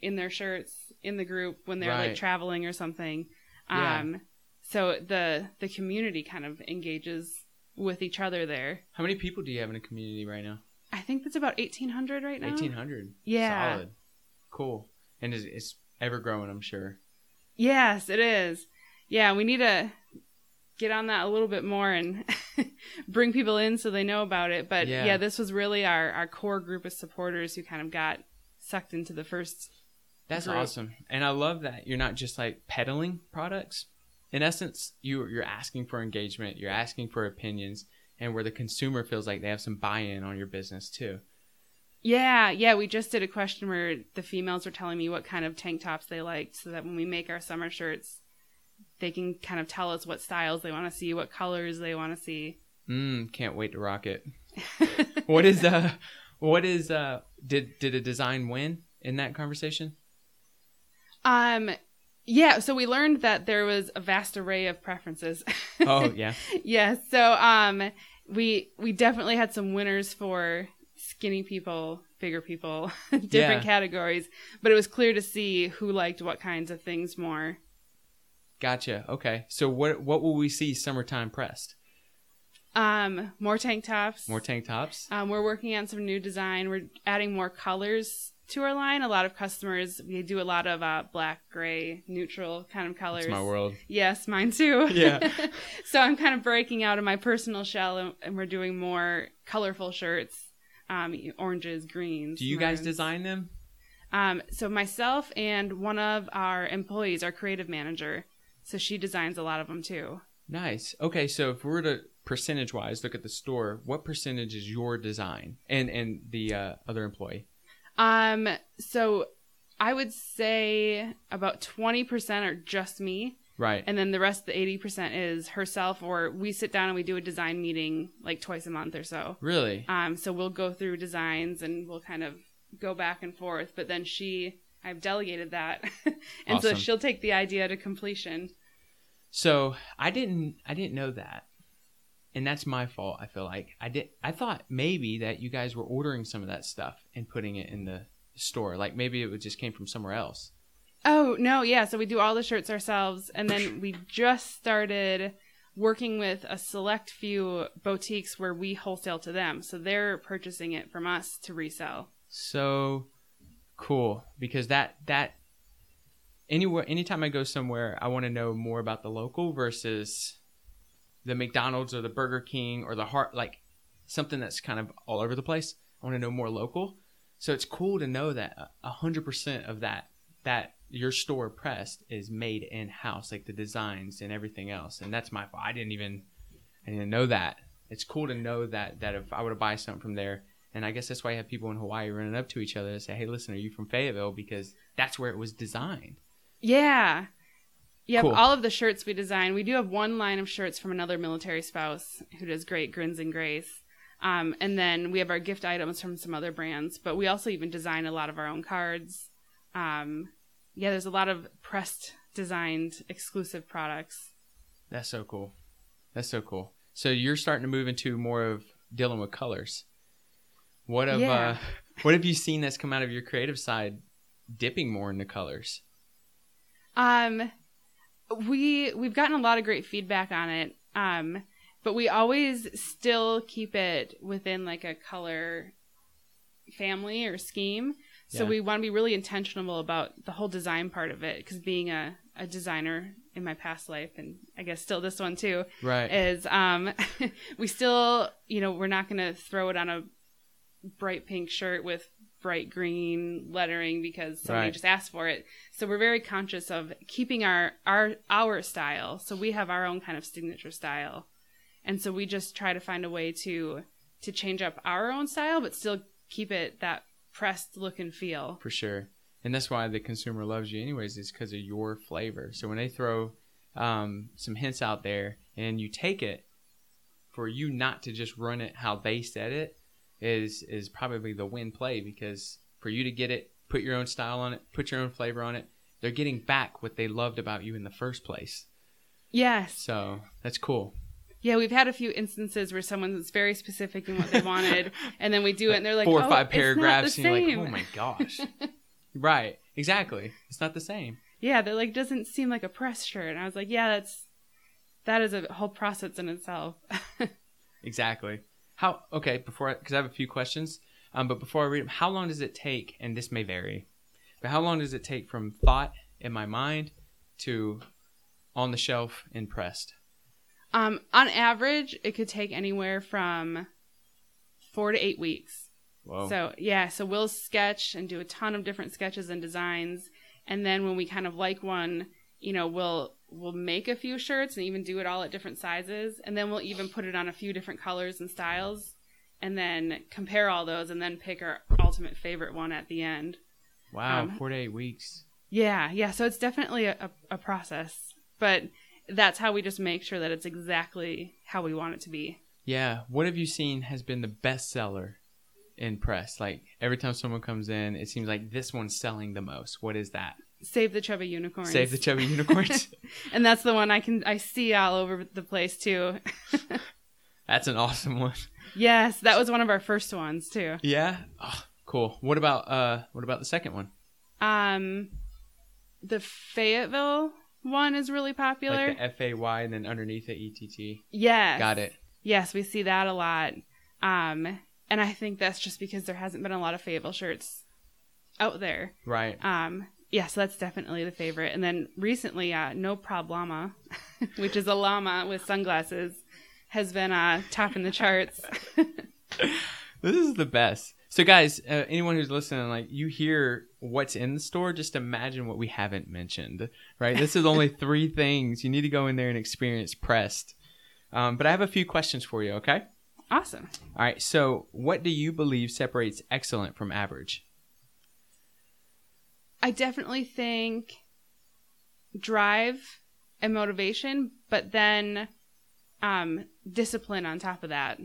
in their shirts in the group when they're Right. like traveling or something. Yeah. Um, so the the community kind of engages with each other there. How many people do you have in a community right now? I think that's about 1800 right now. Eighteen hundred. Yeah. Solid. Cool. And it's, it's ever growing, I'm sure. Yes, it is. Yeah, we need to get on that a little bit more and *laughs* bring people in so they know about it. But Yeah. yeah, this was really our, our core group of supporters who kind of got sucked into the first. That's Group. awesome. And I love that you're not just like peddling products. In essence, you you're asking for engagement, you're asking for opinions, and where the consumer feels like they have some buy-in on your business too. Yeah, yeah, we just did a question where the females were telling me what kind of tank tops they liked so that when we make our summer shirts, they can kind of tell us what styles they want to see, what colors they want to see. Mm, can't wait to rock it. *laughs* what is uh what is uh did did a design win in that conversation? Um, yeah, so we learned that there was a vast array of preferences. Oh *laughs* yeah. yeah, So um we we definitely had some winners for skinny people, bigger people, *laughs* different Yeah. categories, but it was clear to see who liked what kinds of things more. Gotcha. Okay. So what what will we see summertime pressed? Um, more tank tops. More tank tops. Um, we're working on some new design. We're adding more colors to our line. A lot of customers, we do a lot of uh, black, gray, neutral kind of colors. It's my world. Yes, mine too. *laughs* *laughs* Yeah. so I'm kind of breaking out of my personal shell, and, and we're doing more colorful shirts, um, oranges, greens. Do you guys design them? Um, so myself and one of our employees, our creative manager, so she designs a lot of them too. Nice. Okay, so if we were to percentage wise look at the store, what percentage is your design and and the uh, other employee? Um, so I would say about 20% are just me. Right. And then the rest, of the 80% is herself, or we sit down and we do a design meeting like twice a month or so. really? Um, so we'll go through designs and we'll kind of go back and forth. But then she, I've delegated that. *laughs* and so she'll take the idea to completion. So I didn't I didn't know that. And that's my fault, I feel like. I did I thought maybe that you guys were ordering some of that stuff and putting it in the store. Like maybe it just came from somewhere else. Oh, no. Yeah. So we do all the shirts ourselves. And then *clears throat* we just started working with a select few boutiques where we wholesale to them. So they're purchasing it from us to resell. So cool because that that anywhere anytime I go somewhere, I want to know more about the local versus the McDonald's or the Burger King or the heart like something that's kind of all over the place. I want to know more local. So it's cool to know that a hundred percent of that that your store pressed is made in house, like the designs and everything else. And that's my fault. I didn't even I didn't know that. It's cool to know that that if I were to buy something from there, and I guess that's why you have people in Hawaii running up to each other and say, "Hey, listen, are you from Fayetteville?" Because that's where it was designed. Yeah. Yep. Cool. All of the shirts we design. We do have one line of shirts from another military spouse who does great grins and grace. Um, and then we have our gift items from some other brands, but we also even design a lot of our own cards. Um, yeah, there's a lot of pressed designed exclusive products. That's so cool. That's so cool. So you're starting to move into more of dealing with colors. What have Yeah. uh, *laughs* what have you seen that's come out of your creative side, dipping more into colors? Um, we we've gotten a lot of great feedback on it. Um, but we always still keep it within like a color family or scheme. So Yeah. we want to be really intentional about the whole design part of it because being a, a designer in my past life and I guess still this one too Right. is um *laughs* we still you know we're not going to throw it on a bright pink shirt with bright green lettering because somebody Right. just asked for it so we're very conscious of keeping our our our style so we have our own kind of signature style and so we just try to find a way to to change up our own style but still keep it that pressed look and feel for sure. And that's why the consumer loves you, anyways, is because of your flavor. So when they throw um, some hints out there and you take it, for you not to just run it how they said it is is probably the win play because for you to get it, put your own style on it, put your own flavor on it, they're getting back what they loved about you in the first place. yes So that's cool. Yeah, we've had a few instances where someone's very specific in what they wanted, *laughs* and then we do it, and they're like, Four or "Oh, five paragraphs, and you're like, oh my gosh. *laughs* right. Exactly. It's not the same. Yeah, they're like, doesn't seem like a Pressed shirt. And I was like, yeah, that's that is a whole process in itself. *laughs* Exactly. How? Okay. Before, because I have a few questions. Um, but before I read them, how long does it take? And this may vary, but how long does it take from thought in my mind to on the shelf and pressed? um, on average, it could take anywhere from four to eight weeks. Whoa. So yeah, so we'll sketch and do a ton of different sketches and designs, and then when we kind of like one, you know, we'll we'll make a few shirts and even do it all at different sizes, and then we'll even put it on a few different colors and styles, and then compare all those, and then pick our ultimate favorite one at the end. wow. um, four to eight weeks. Yeah, yeah. So it's definitely a, a, a process, but that's how we just make sure that it's exactly how we want it to be. Yeah. What have you seen has been the best seller in Pressed? Like every time someone comes in, it seems like this one's selling the most. What is that? Save the chubby unicorns. Save the chubby unicorns. *laughs* and that's the one I can I see all over the place too. *laughs* That's an awesome one. yes, that was one of our first ones too. Yeah. Oh, cool. What about uh? What about the second one? Um, the Fayetteville one is really popular. Like the F A Y and then underneath it E T T. yes. Got it. Yes, we see that a lot. Um, and I think that's just because there hasn't been a lot of Fable shirts out there. Right. Um, yeah, so that's definitely the favorite. And then recently, uh, No Problema, *laughs* which is a llama with sunglasses, has been uh, topping the charts. *laughs* This is the best. So, guys, uh, anyone who's listening, like you hear what's in the store, just imagine what we haven't mentioned, right? This is only *laughs* three things. You need to go in there and experience Pressed. Um, but I have a few questions for you, okay? awesome. All right. So, what do you believe separates excellent from average? I definitely think drive and motivation, but then um, discipline on top of that.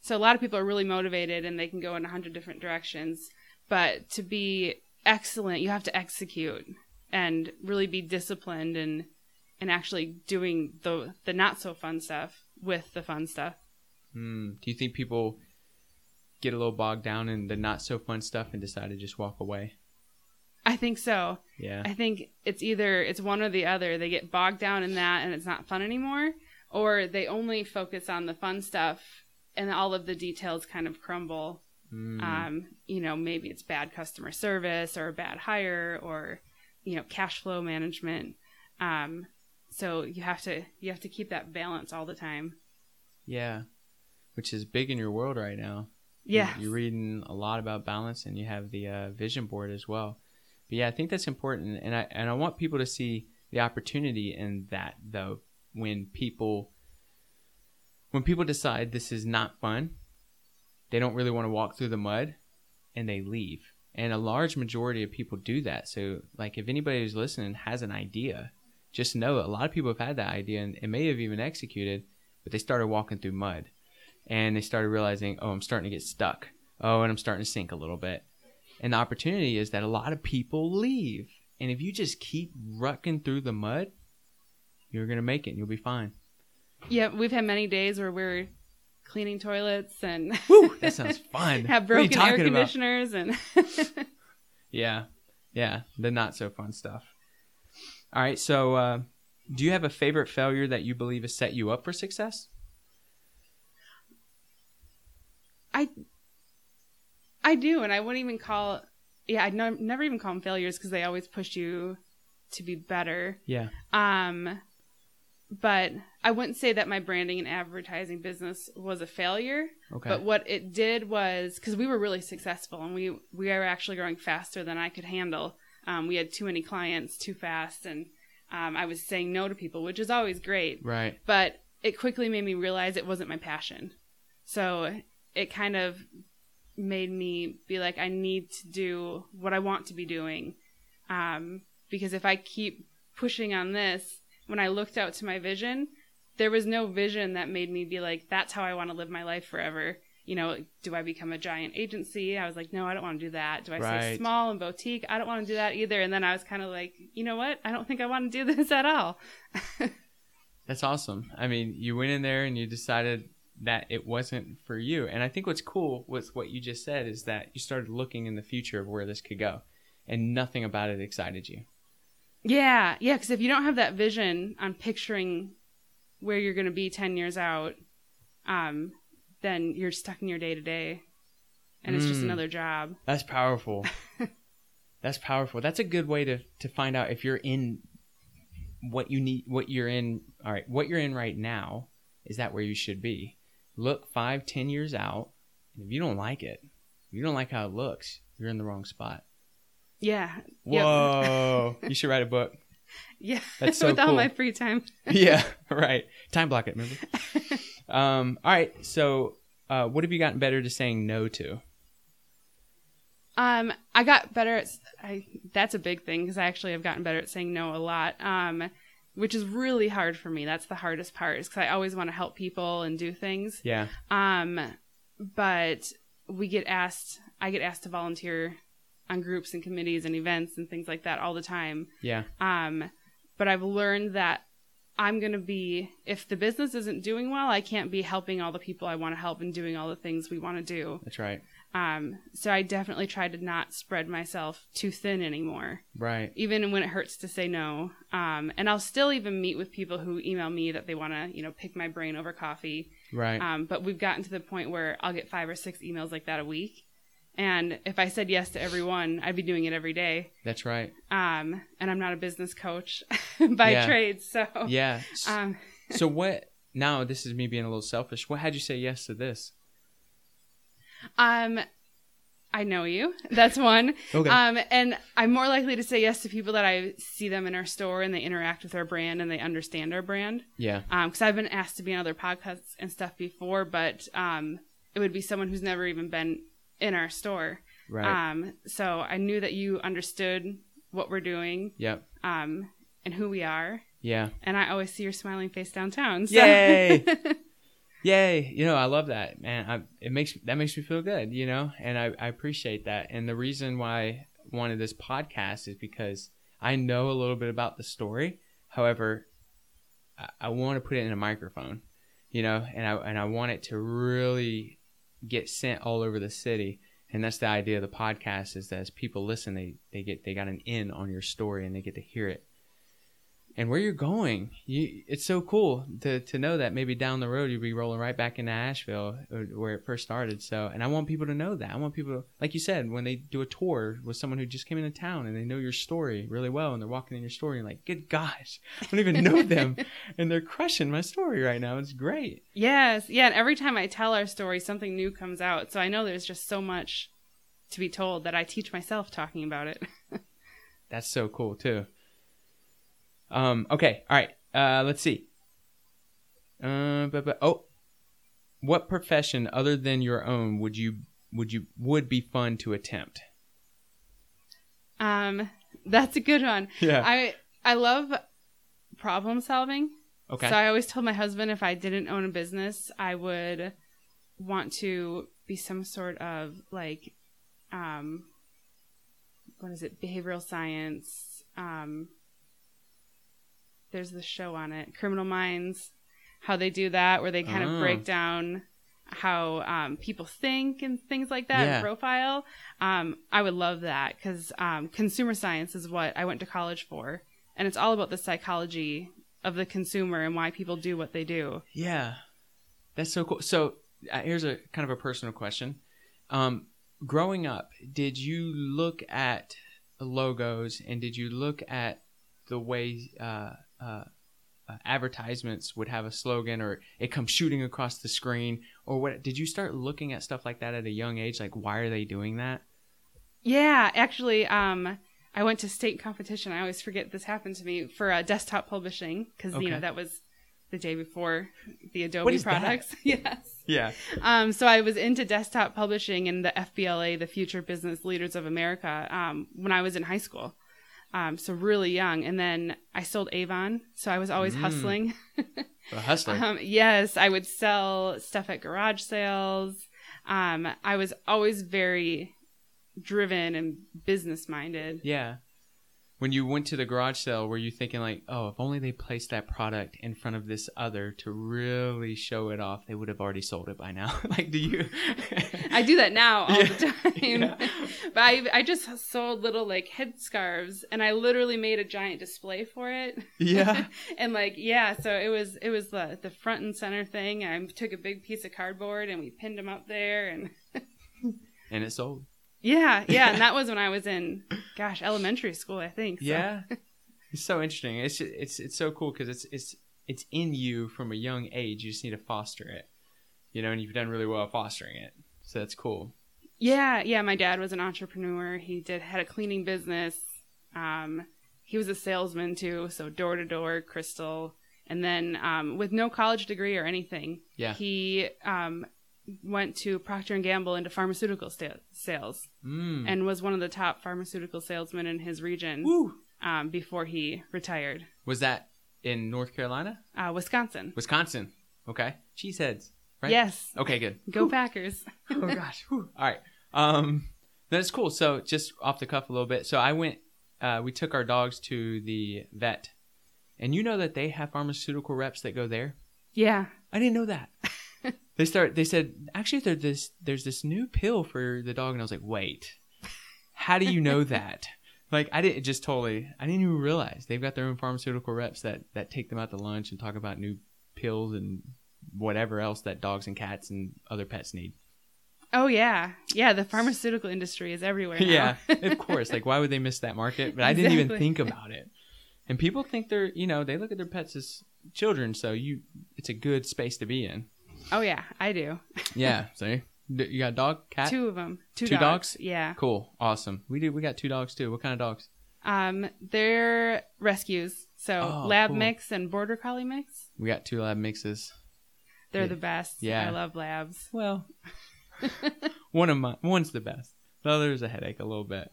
So a lot of people are really motivated and they can go in a hundred different directions, but to be excellent, you have to execute and really be disciplined and and actually doing the the not so fun stuff with the fun stuff. Hmm. Do you think people get a little bogged down in the not so fun stuff and decide to just walk away? I think so. Yeah. I think it's either it's one or the other. They get bogged down in that and it's not fun anymore, or they only focus on the fun stuff and all of the details kind of crumble. Mm. Um, you know, maybe it's bad customer service or a bad hire or you know cash flow management. Um, so you have to you have to keep that balance all the time. yeah. Which is big in your world right now. Yeah, You're reading a lot about balance and you have the uh, vision board as well. But yeah, I think that's important. And I, and I want people to see the opportunity in that though, when people, when people decide this is not fun, they don't really want to walk through the mud and they leave. And a large majority of people do that. So like if anybody who's listening has an idea, just know a lot of people have had that idea and it may have even executed, but they started walking through mud and they started realizing, oh, I'm starting to get stuck. Oh, and I'm starting to sink a little bit. And the opportunity is that a lot of people leave. And if you just keep rucking through the mud, you're going to make it and you'll be fine. yeah. We've had many days where we're cleaning toilets and Woo, that *laughs* sounds fun. have What are you broken air talking about? conditioners and *laughs* Yeah. Yeah. The not so fun stuff. All right. So, uh, do you have a favorite failure that you believe has set you up for success? I I do, and I wouldn't even call. Yeah, I'd no, never even call them failures because they always push you to be better. Yeah. Um, but I wouldn't say that my branding and advertising business was a failure. Okay. But what it did was because we were really successful and we we were actually growing faster than I could handle. Um, we had too many clients too fast, and um, I was saying no to people, which is always great right. but it quickly made me realize it wasn't my passion. So it kind of made me be like, I need to do what I want to be doing. Um, because if I keep pushing on this, when I looked out to my vision, there was no vision that made me be like, that's how I want to live my life forever. You know, do I become a giant agency? I was like, no, I don't want to do that. Do I stay small and boutique? I don't want to do that either. And then I was kind of like, you know what? I don't think I want to do *laughs* this at all. *laughs* That's awesome. I mean, you went in there and you decided that it wasn't for you. And I think what's cool with what you just said is that you started looking in the future of where this could go, and nothing about it excited you. Yeah, yeah, because if you don't have that vision on picturing where you're going to be 10 years out, um, then you're stuck in your day to day and it's just Mm. another job. That's powerful. *laughs* That's powerful. That's a good way to to find out if you're in what you need what you're in all right, what you're in right now, is that where you should be? Look five, ten years out, and if you don't like it, if you don't like how it looks, you're in the wrong spot. Yeah. Yep. Whoa. *laughs* you should write a book. Yeah. That's so With all my free time. *laughs* yeah, right. Time block it, remember? *laughs* um, all right. So, uh, what have you gotten better to saying no to? Um, I got better at. I that's a big thing because I actually have gotten better at saying no a lot. Um, which is really hard for me. That's the hardest part, is because I always want to help people and do things. Yeah. Um, but we get asked. I get asked to volunteer on groups and committees and events and things like that all the time. Yeah. Um, but I've learned that I'm going to be, if the business isn't doing well, I can't be helping all the people I want to help and doing all the things we want to do. That's right. Um, so I definitely try to not spread myself too thin anymore, Right. even when it hurts to say no. Um, and I'll still even meet with people who email me that they want to, you know, pick my brain over coffee. Right. Um, but we've gotten to the point where I'll get five or six emails like that a week. And if I said yes to everyone, I'd be doing it every day. That's right. Um, and I'm not a business coach *laughs* *laughs* by Yeah. trade, so Yeah. Um, so what? Now this is me being a little selfish. What had you say yes to this? um, I know you. That's one. *laughs* Okay. Um, and I'm more likely to say yes to people that I see them in our store and they interact with our brand and they understand our brand. yeah. Um, because I've been asked to be on other podcasts and stuff before, but um, it would be someone who's never even been in our store. Right. Um, so I knew that you understood what we're doing, yep. um, and who we are. Yeah. And I always see your smiling face downtown. So. Yay! *laughs* Yay! You know, I love that, man. I, it makes that makes me feel good, you know, and I, I appreciate that. And the reason why I wanted this podcast is because I know a little bit about the story. However, I, I want to put it in a microphone, you know, and I and I want it to really get sent all over the city. And that's the idea of the podcast is that as people listen, they they get they got an in on your story and they get to hear it and where you're going. You, it's so cool to, to know that maybe down the road you'll be rolling right back into Asheville uh, where it first started. So, and I want people to know that. I want people, to, like you said, when they do a tour with someone who just came into town and they know your story really well and they're walking in your story and like, good gosh, I don't even know them, *laughs* and they're crushing my story right now. It's great. Yes, yeah. And every time I tell our story, something new comes out. So I know there's just so much to be told that I teach myself talking about it. *laughs* That's so cool too. Um. Okay. All right. Uh. Let's see. Uh. But, but oh, what profession other than your own would you would you would be fun to attempt? Um, that's a good one. Yeah. I I love problem solving. Okay. So I always told my husband if I didn't own a business, I would want to be some sort of like, um, what is it? Behavioral science. Um, there's the show on it, Criminal Minds, how they do that, where they kind Oh. of break down how um, people think and things like that, Yeah. profile. Um, I would love that because um, consumer science is what I went to college for, and it's all about the psychology of the consumer and why people do what they do. Yeah, that's so cool. So uh, here's a kind of a personal question. Um, growing up, did you look at logos and did you look at the way uh, uh, uh, advertisements would have a slogan or it comes shooting across the screen or what? Did you start looking at stuff like that at a young age? Like, why are they doing that? Yeah, actually, um, I went to state competition. I always forget this happened to me for uh, desktop publishing because you know that was the day before the Adobe What is that? products. *laughs* yes. Yeah. Um, so I was into desktop publishing in the FBLA, the Future Business Leaders of America, um, when I was in high school. Um, so really young, and then I sold Avon, so I was always Mm. hustling. *laughs* A hustler. Um, yes, I would sell stuff at garage sales. Um, I was always very driven and business minded. Yeah. When you went to the garage sale, were you thinking like, "Oh, if only they placed that product in front of this other to really show it off, they would have already sold it by now." *laughs* like, do you? I do that now all *laughs* Yeah. the time. Yeah. but I, I just sold little like headscarves and I literally made a giant display for it. Yeah. *laughs* and like, yeah, so it was, it was the, the front and center thing. I took a big piece of cardboard and we pinned them up there and and it sold. Yeah, yeah. And that *laughs* was when I was in, gosh, elementary school, I think. So. Yeah. *laughs* It's so interesting. It's it's it's so cool because it's it's it's in you from a young age. You just need to foster it, you know, and you've done really well fostering it. So that's cool. Yeah, yeah. My dad was an entrepreneur. He did had a cleaning business. Um, he was a salesman too, so door to door, crystal, and then um, with no college degree or anything, Yeah. he um, went to Procter and Gamble into pharmaceutical sta- sales Mm. and was one of the top pharmaceutical salesmen in his region Woo. um, before he retired. Was that in North Carolina, Uh, Wisconsin. Wisconsin? Okay. Cheeseheads. Right. Yes. Okay. Good. Go Packers. *laughs* oh gosh. Whew. *laughs* All right. Um, that's cool. So just off the cuff a little bit. So I went. Uh, we took our dogs to the vet And you know that they have pharmaceutical reps that go there? Yeah. I didn't know that. *laughs* they start. They said actually there's this there's this new pill for the dog, and I was like, wait, how do you know *laughs* that? like I didn't just totally. I didn't even realize they've got their own pharmaceutical reps that that take them out to lunch and talk about new pills and whatever else that dogs and cats and other pets need. Oh yeah, yeah. The pharmaceutical industry is everywhere. Now. yeah, of *laughs* course. Like why would they miss that market? But I didn't even think about it. And people think they're you know they look at their pets as children, so you it's a good space to be in. Oh yeah, I do. *laughs* Yeah. See, D- you got a dog, cat. Two of them. Two, Two dogs. dogs? Yeah. Cool, awesome. We do. We got two dogs too. What kind of dogs? Um, they're rescues. So Oh, lab cool. mix and border collie mix. We got two lab mixes. They're Yeah. the best. Yeah. I love labs. Well, *laughs* *laughs* one of my one's the best. The other is a headache a little bit.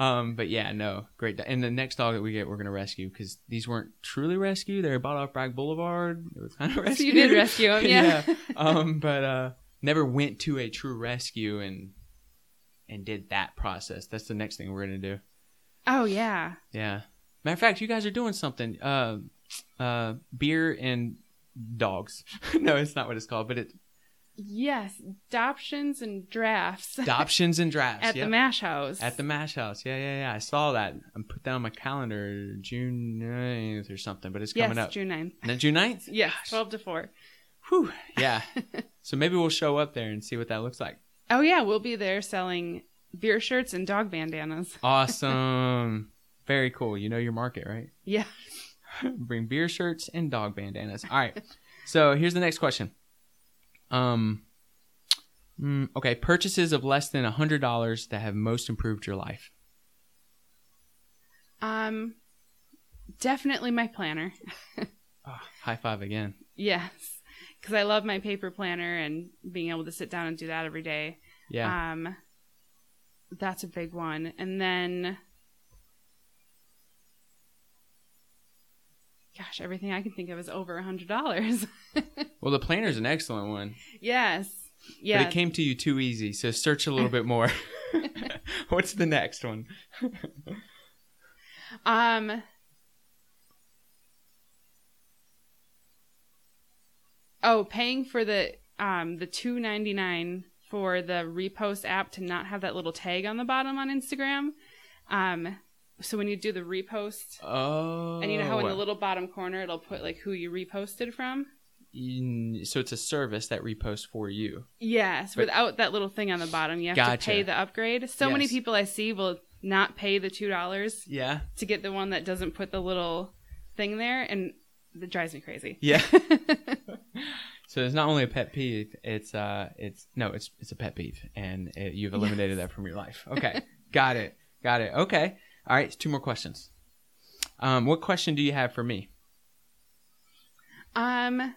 Um, but yeah, no, great. do- And the next dog that we get, we're gonna rescue because these weren't truly rescue. They were bought off Bragg Boulevard. It was kind of *laughs* So rescue. you did rescue them, yeah. *laughs* Um, but uh, never went to a true rescue and and did that process. That's the next thing we're gonna do. oh yeah. Yeah. Matter of fact, you guys are doing something. Uh, uh, beer and dogs. *laughs* no, it's not what it's called, but it Yes. Adoptions and drafts. adoptions and drafts. *laughs* At yep. the Mash House. At the Mash House. Yeah, yeah, yeah. I saw that. I put that on my calendar June 9th or something, but it's yes, coming up. June 9th. No, June 9th? *laughs* yeah. 12 to 4. Whew. *laughs* Yeah. so maybe we'll show up there and see what that looks like. Oh, yeah, we'll be there selling beer shirts and dog bandanas. Awesome. Very cool. You know your market, right? Yeah. Bring beer shirts and dog bandanas. All right. So here's the next question. Um. mm, okay, purchases of less than a hundred dollars that have most improved your life. Um, definitely my planner. *laughs* Ah, high five again. Yes, because I love my paper planner and being able to sit down and do that every day. Yeah. Um, that's a big one. And then, gosh, everything I can think of is over a hundred dollars. *laughs* well, the planner's an excellent one, yes. but Yeah. it came to you too easy. So search a little bit more. *laughs* *laughs* What's the next one? Um. Oh, paying for the um the two ninety nine for the repost app to not have that little tag on the bottom on Instagram. Um, so when you do the repost, Oh. and you know how in the little bottom corner it'll put like who you reposted from. In- so it's a service that reposts for you. Yes, But- without that little thing on the bottom, you have Gotcha. to pay the upgrade. So many people I see will not pay the two dollars Yeah. to get the one that doesn't put the little thing there, and it drives me crazy. Yeah. *laughs* so it's not only a pet peeve; it's uh, it's no, it's it's a pet peeve, and it, you've eliminated that from your life. Okay, got it, got it. Okay, all right. Two more questions. Um, what question do you have for me? Um,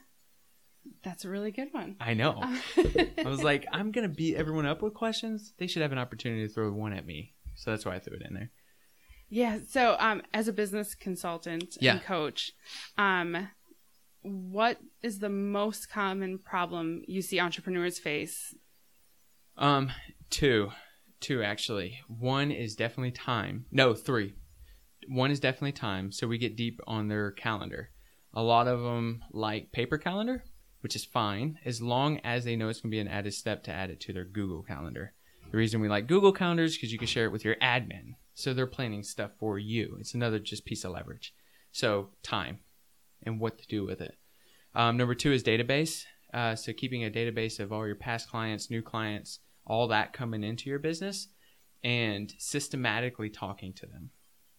that's a really good one. I know. *laughs* I was like, I'm gonna beat everyone up with questions. They should have an opportunity to throw one at me, so that's why I threw it in there. yeah. So, um, as a business consultant Yeah. and coach, um, what is the most common problem you see entrepreneurs face? Um, two, two actually. One is definitely time. No, three. One is definitely time. So we get deep on their calendar. A lot of them like paper calendar, which is fine as long as they know it's gonna be an added step to add it to their Google calendar. The reason we like Google calendars because you can share it with your admin, so they're planning stuff for you. It's another just piece of leverage. So time and what to do with it. Um, number two is database. Uh, so keeping a database of all your past clients, new clients, all that coming into your business, and systematically talking to them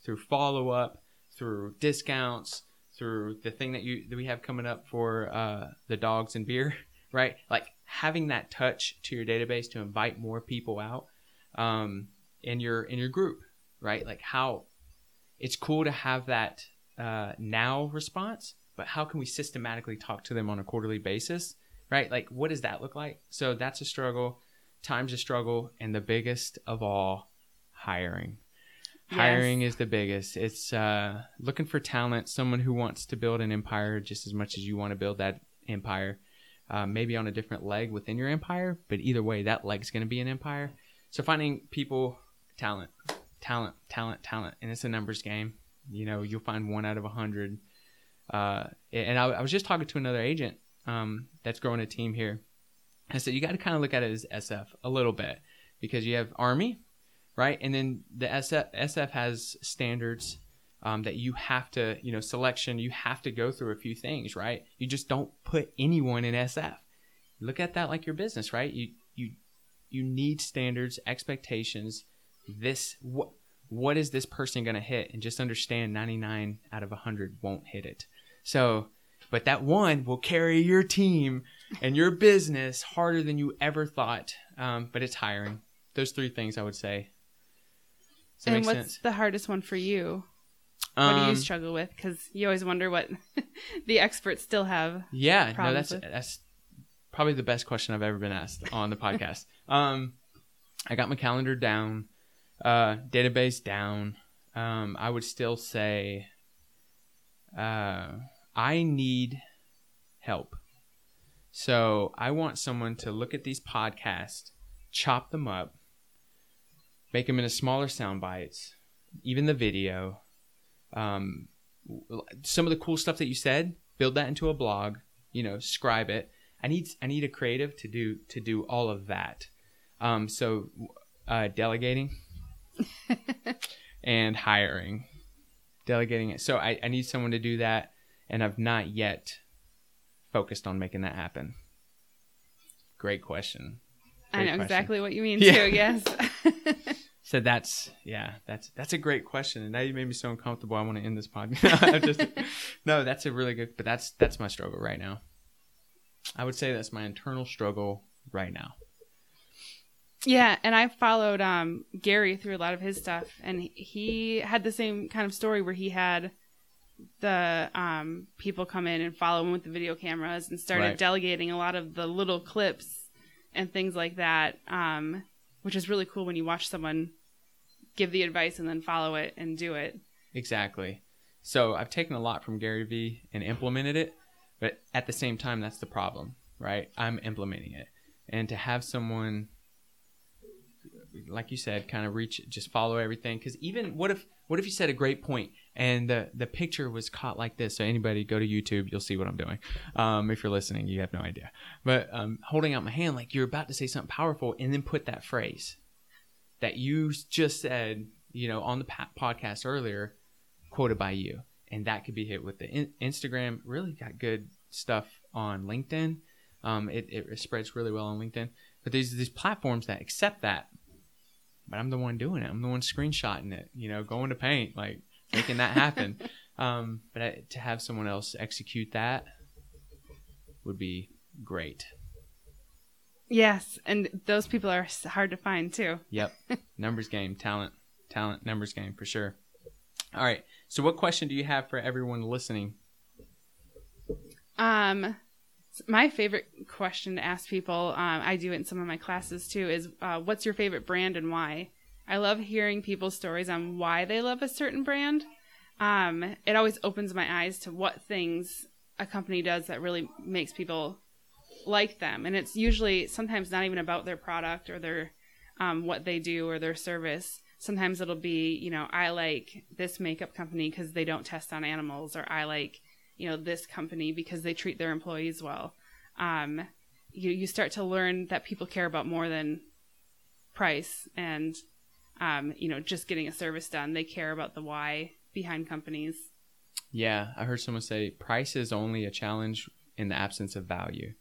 through follow up, through discounts, through the thing that you that we have coming up for uh, the dogs and beer, *laughs* right? Like having that touch to your database to invite more people out um, in your in your group, right? Like how it's cool to have that uh, now response, but how can we systematically talk to them on a quarterly basis, right? Like what does that look like? So that's a struggle. Time's a struggle, and the biggest of all, hiring. Yes. Hiring is the biggest. It's uh, looking for talent, someone who wants to build an empire just as much as you want to build that empire. Uh, maybe on a different leg within your empire, but either way, that leg's going to be an empire. So finding people, talent, talent, talent, talent, and it's a numbers game. You know, you'll find one out of a hundred Uh, and I, I was just talking to another agent um, that's growing a team here. I said you got to kind of look at it as SF a little bit because you have Army, right? And then the SF SF has standards um, that you have to, you know, selection. You have to go through a few things, right? You just don't put anyone in SF. Look at that like your business, right? You you you need standards, expectations. This what what is this person going to hit? And just understand 99 out of 100 won't hit it. So, but that one will carry your team and your business harder than you ever thought. Um, but it's hiring. Those three things I would say. And what's sense? the hardest one for you? What do you um, struggle with? Because you always wonder what *laughs* the experts still have. Yeah, no, that's with. that's probably the best question I've ever been asked on the podcast. *laughs* um, I got my calendar down, uh, database down. Um, I would still say, uh, I need help. So I want someone to look at these podcasts, chop them up, make them into smaller sound bites, even the video. Um, some of the cool stuff that you said, build that into a blog. You know, scribe it. I need I need a creative to do to do all of that. Um, so uh, delegating *laughs* and hiring, delegating it. So I, I need someone to do that and I've not yet focused on making that happen. Great question. Great I know question. exactly what you mean yeah. too. Yes. *laughs* so that's yeah, that's that's a great question, and now you made me so uncomfortable. I want to end this podcast. *laughs* just, no, that's a really good, but that's that's my struggle right now. I would say that's my internal struggle right now. Yeah, and I followed um, Gary through a lot of his stuff, and he had the same kind of story where he had the um, people come in and follow him with the video cameras and started right. delegating a lot of the little clips and things like that, um, which is really cool when you watch someone give the advice and then follow it and do it. Exactly. So I've taken a lot from Gary Vee and implemented it, but at the same time, that's the problem, right? I'm implementing it. And to have someone like you said, kind of reach, just follow everything. Because even what if what if you said a great point and the the picture was caught like this? So anybody go to YouTube, you'll see what I'm doing. Um, if you're listening, you have no idea. But um, holding out my hand like you're about to say something powerful, and then put that phrase that you just said, you know, on the podcast earlier, quoted by you, and that could be hit with the in- Instagram. Really got good stuff on LinkedIn. Um, it, it spreads really well on LinkedIn. But these these platforms that accept that but I'm the one doing it. I'm the one screenshotting it, you know, going to paint, like making that happen. *laughs* um, but I, to have someone else execute that would be great. Yes, and those people are hard to find too. Yep. *laughs* numbers game, talent, talent, numbers game for sure. All right. So what question do you have for everyone listening? Um my favorite question to ask people, um, I do it in some of my classes too, is uh, what's your favorite brand and why? I love hearing people's stories on why they love a certain brand. Um, it always opens my eyes to what things a company does that really makes people like them. And it's usually sometimes not even about their product or their um, what they do or their service. Sometimes it'll be, you know, I like this makeup company because they don't test on animals, or I like you know this company because they treat their employees well. Um, you you start to learn that people care about more than price and um, you know just getting a service done. They care about the why behind companies. Yeah i heard someone say price is only a challenge in the absence of value.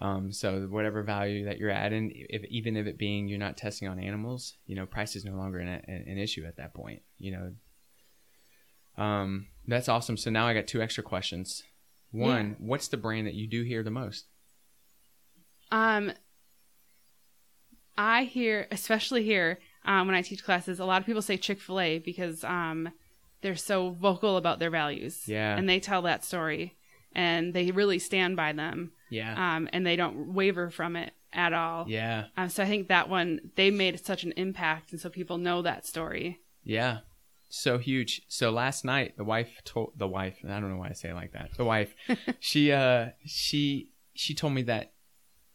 Um, so whatever value that you're adding if, even if it being you're not testing on animals you know price is no longer an, an issue at that point. You know um, that's awesome. So now I got two extra questions. One, yeah. what's the brand that you do hear the most? Um, I hear, especially here um, when I teach classes, a lot of people say Chick Fil A because um, they're so vocal about their values. Yeah, and they tell that story, and they really stand by them. Yeah, um, and they don't waver from it at all. Yeah. Um, so I think that one they made such an impact, and so people know that story. Yeah, so huge. So last night, the wife told the wife. I don't know why I say it like that. The wife, *laughs* she uh she she told me that,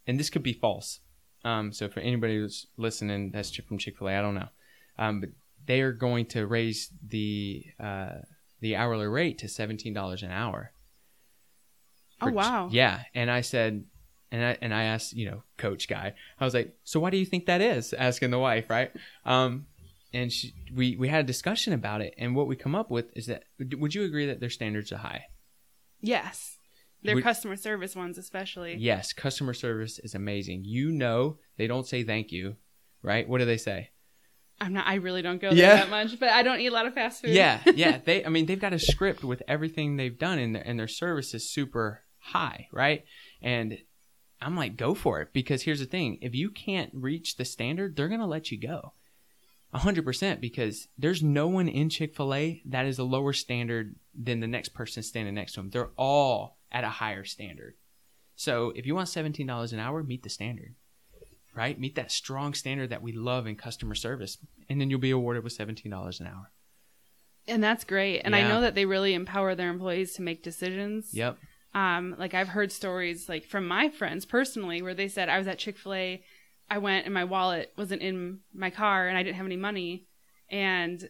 and this could be false. Um, so for anybody who's listening, that's from Chick Fil A. I don't know, um, but they are going to raise the uh the hourly rate to seventeen dollars an hour. Oh, wow. Yeah, and I said, and I and I asked, you know, Coach Guy, I was like, so why do you think that is? Asking the wife, right? Um, and she, we we had a discussion about it, and what we come up with is that would you agree that their standards are high? Yes. Their Would- customer service ones, especially. Yes, customer service is amazing. You know, they don't say thank you, right? What do they say? I'm not. I really don't go Yeah. there that much, but I don't eat a lot of fast food. Yeah, *laughs* yeah. They, I mean, they've got a script with everything they've done, and their, and their service is super high, right? And I'm like, go for it, because here's the thing: if you can't reach the standard, they're gonna let you go, hundred percent, because there's no one in Chick Fil A that is a lower standard than the next person standing next to them. They're all at a higher standard. So if you want seventeen dollars an hour, meet the standard. Right? Meet that strong standard that we love in customer service. And then you'll be awarded with seventeen dollars an hour. and that's great. And I know that they really empower their employees to make decisions. Yep. Um, like I've heard stories like from my friends personally where they said I was at Chick Fil A, I went and my wallet wasn't in my car and I didn't have any money, and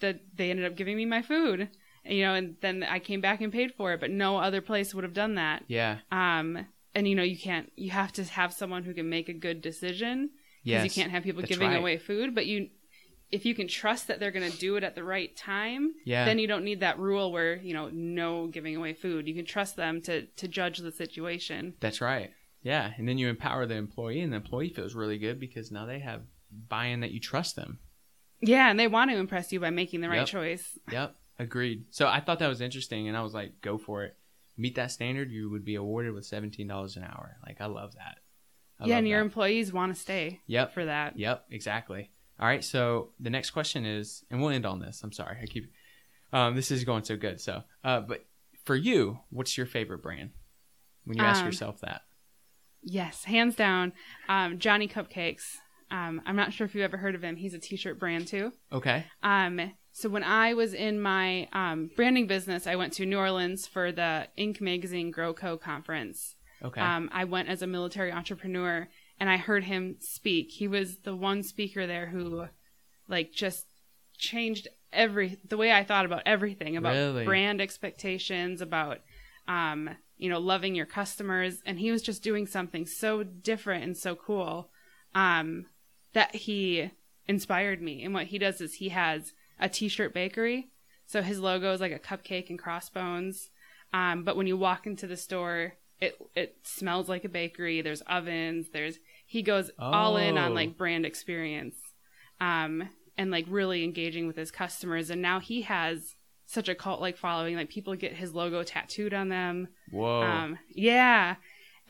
that they ended up giving me my food. You know, and then I came back and paid for it, but no other place would have done that. Yeah. Um, and you know, you can't. You have to have someone who can make a good decision Yes. because you can't have people giving right. away food. But you, if you can trust that they're going to do it at the right time, Yeah. then you don't need that rule where you know no giving away food. You can trust them to to judge the situation. That's right. Yeah. And then you empower the employee, and the employee feels really good because now they have buy-in that you trust them. Yeah, and they want to impress you by making the right Yep. choice. Yep. Agreed. So I thought that was interesting, and I was like, go for it. Meet that standard, you would be awarded with seventeen dollars an hour. Like I love that. I yeah, love and your that. employees want to stay Yep. for that. Yep, exactly. All right, so the next question is, and we'll end on this. I'm sorry, I keep. Um, this is going so good. So, uh, but for you, what's your favorite brand? When you ask Um, yourself that. Yes, hands down. Um, Johnny Cupcakes. Um, I'm not sure if you've ever heard of him. He's a t-shirt brand too. Okay. Um, so when I was in my um, branding business, I went to New Orleans for the Inc. Magazine Grow Co. conference. Okay. Um, I went as a military entrepreneur, and I heard him speak. He was the one speaker there who, like, just changed every the way I thought about everything about Really? brand expectations, about um, you know, loving your customers, and he was just doing something so different and so cool um, that he inspired me. And what he does is he has a t-shirt bakery, so his logo is like a cupcake and crossbones. Um, but when you walk into the store, it it smells like a bakery. There's ovens. There's he goes all in Oh. on like brand experience, um, and like really engaging with his customers. And now he has such a cult like following. Like people get his logo tattooed on them. Whoa. Um, yeah.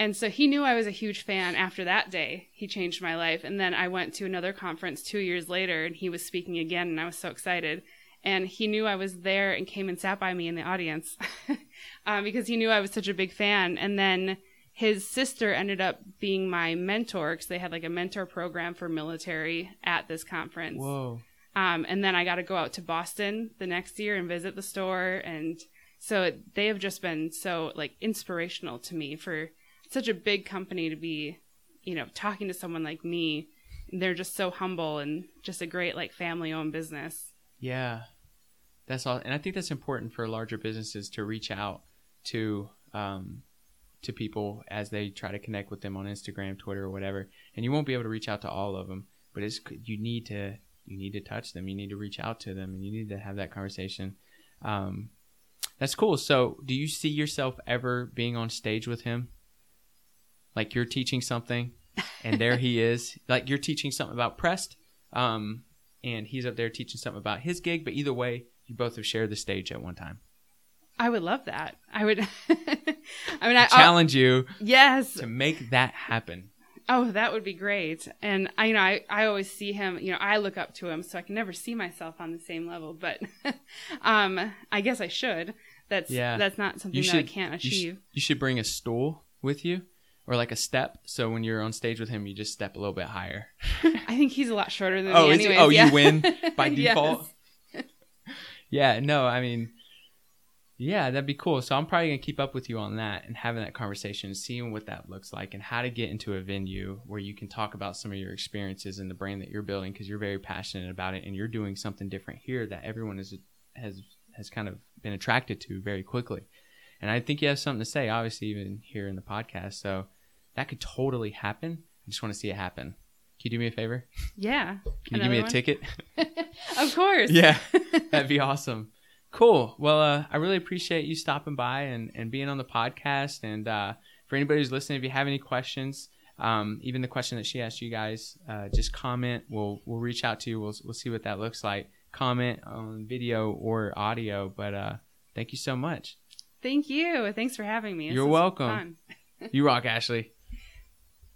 And so he knew I was a huge fan after that day. He changed my life. And then I went to another conference two years later and he was speaking again and I was so excited. And he knew I was there and came and sat by me in the audience *laughs* um, because he knew I was such a big fan. And then his sister ended up being my mentor because they had like a mentor program for military at this conference. Whoa. Um, and then I got to go out to Boston the next year and visit the store. And so they have just been so like inspirational to me for such a big company to be, you know, talking to someone like me. They're just so humble and just a great like family owned business. Yeah. That's all. And I think that's important for larger businesses to reach out to um, to people as they try to connect with them on Instagram, Twitter, or whatever. And you won't be able to reach out to all of them, but it's you need to you need to touch them. You need to reach out to them, and you need to have that conversation. Um, that's cool. So, do you see yourself ever being on stage with him? Like you're teaching something, and there he *laughs* is. Like you're teaching something about Pressed, um, and he's up there teaching something about his gig. But either way, you both have shared the stage at one time. I would love that. I would. *laughs* I mean, I, I challenge you yes. to make that happen. Oh, that would be great. And I, you know, I, I always see him. You know, I look up to him, so I can never see myself on the same level. But, *laughs* um, I guess I should. That's Yeah. That's not something that I can't you sh- achieve. You, should bring a stool with you, or like a step. So when you're on stage with him, you just step a little bit higher. *laughs* I think he's a lot shorter than Oh, me. Anyways. oh, you win by *laughs* Yes. default? Yeah, no, I mean, yeah, that'd be cool. So I'm probably gonna keep up with you on that and having that conversation, seeing what that looks like, and how to get into a venue where you can talk about some of your experiences and the brand that you're building because you're very passionate about it and you're doing something different here that everyone is has has kind of been attracted to very quickly. And I think you have something to say, obviously, even here in the podcast. So that could totally happen. I just want to see it happen. Can you do me a favor? Yeah. Can you give me a one? ticket? *laughs* Of course. yeah, *laughs* that'd be awesome. Cool. Well, uh, I really appreciate you stopping by and, and being on the podcast. And uh, for anybody who's listening, if you have any questions, um, even the question that she asked you guys, uh, just comment. We'll we'll reach out to you. We'll we'll see what that looks like. Comment on video or audio. But uh, thank you so much. Thank you. Thanks for having me. This You're welcome. *laughs* You rock, Ashley.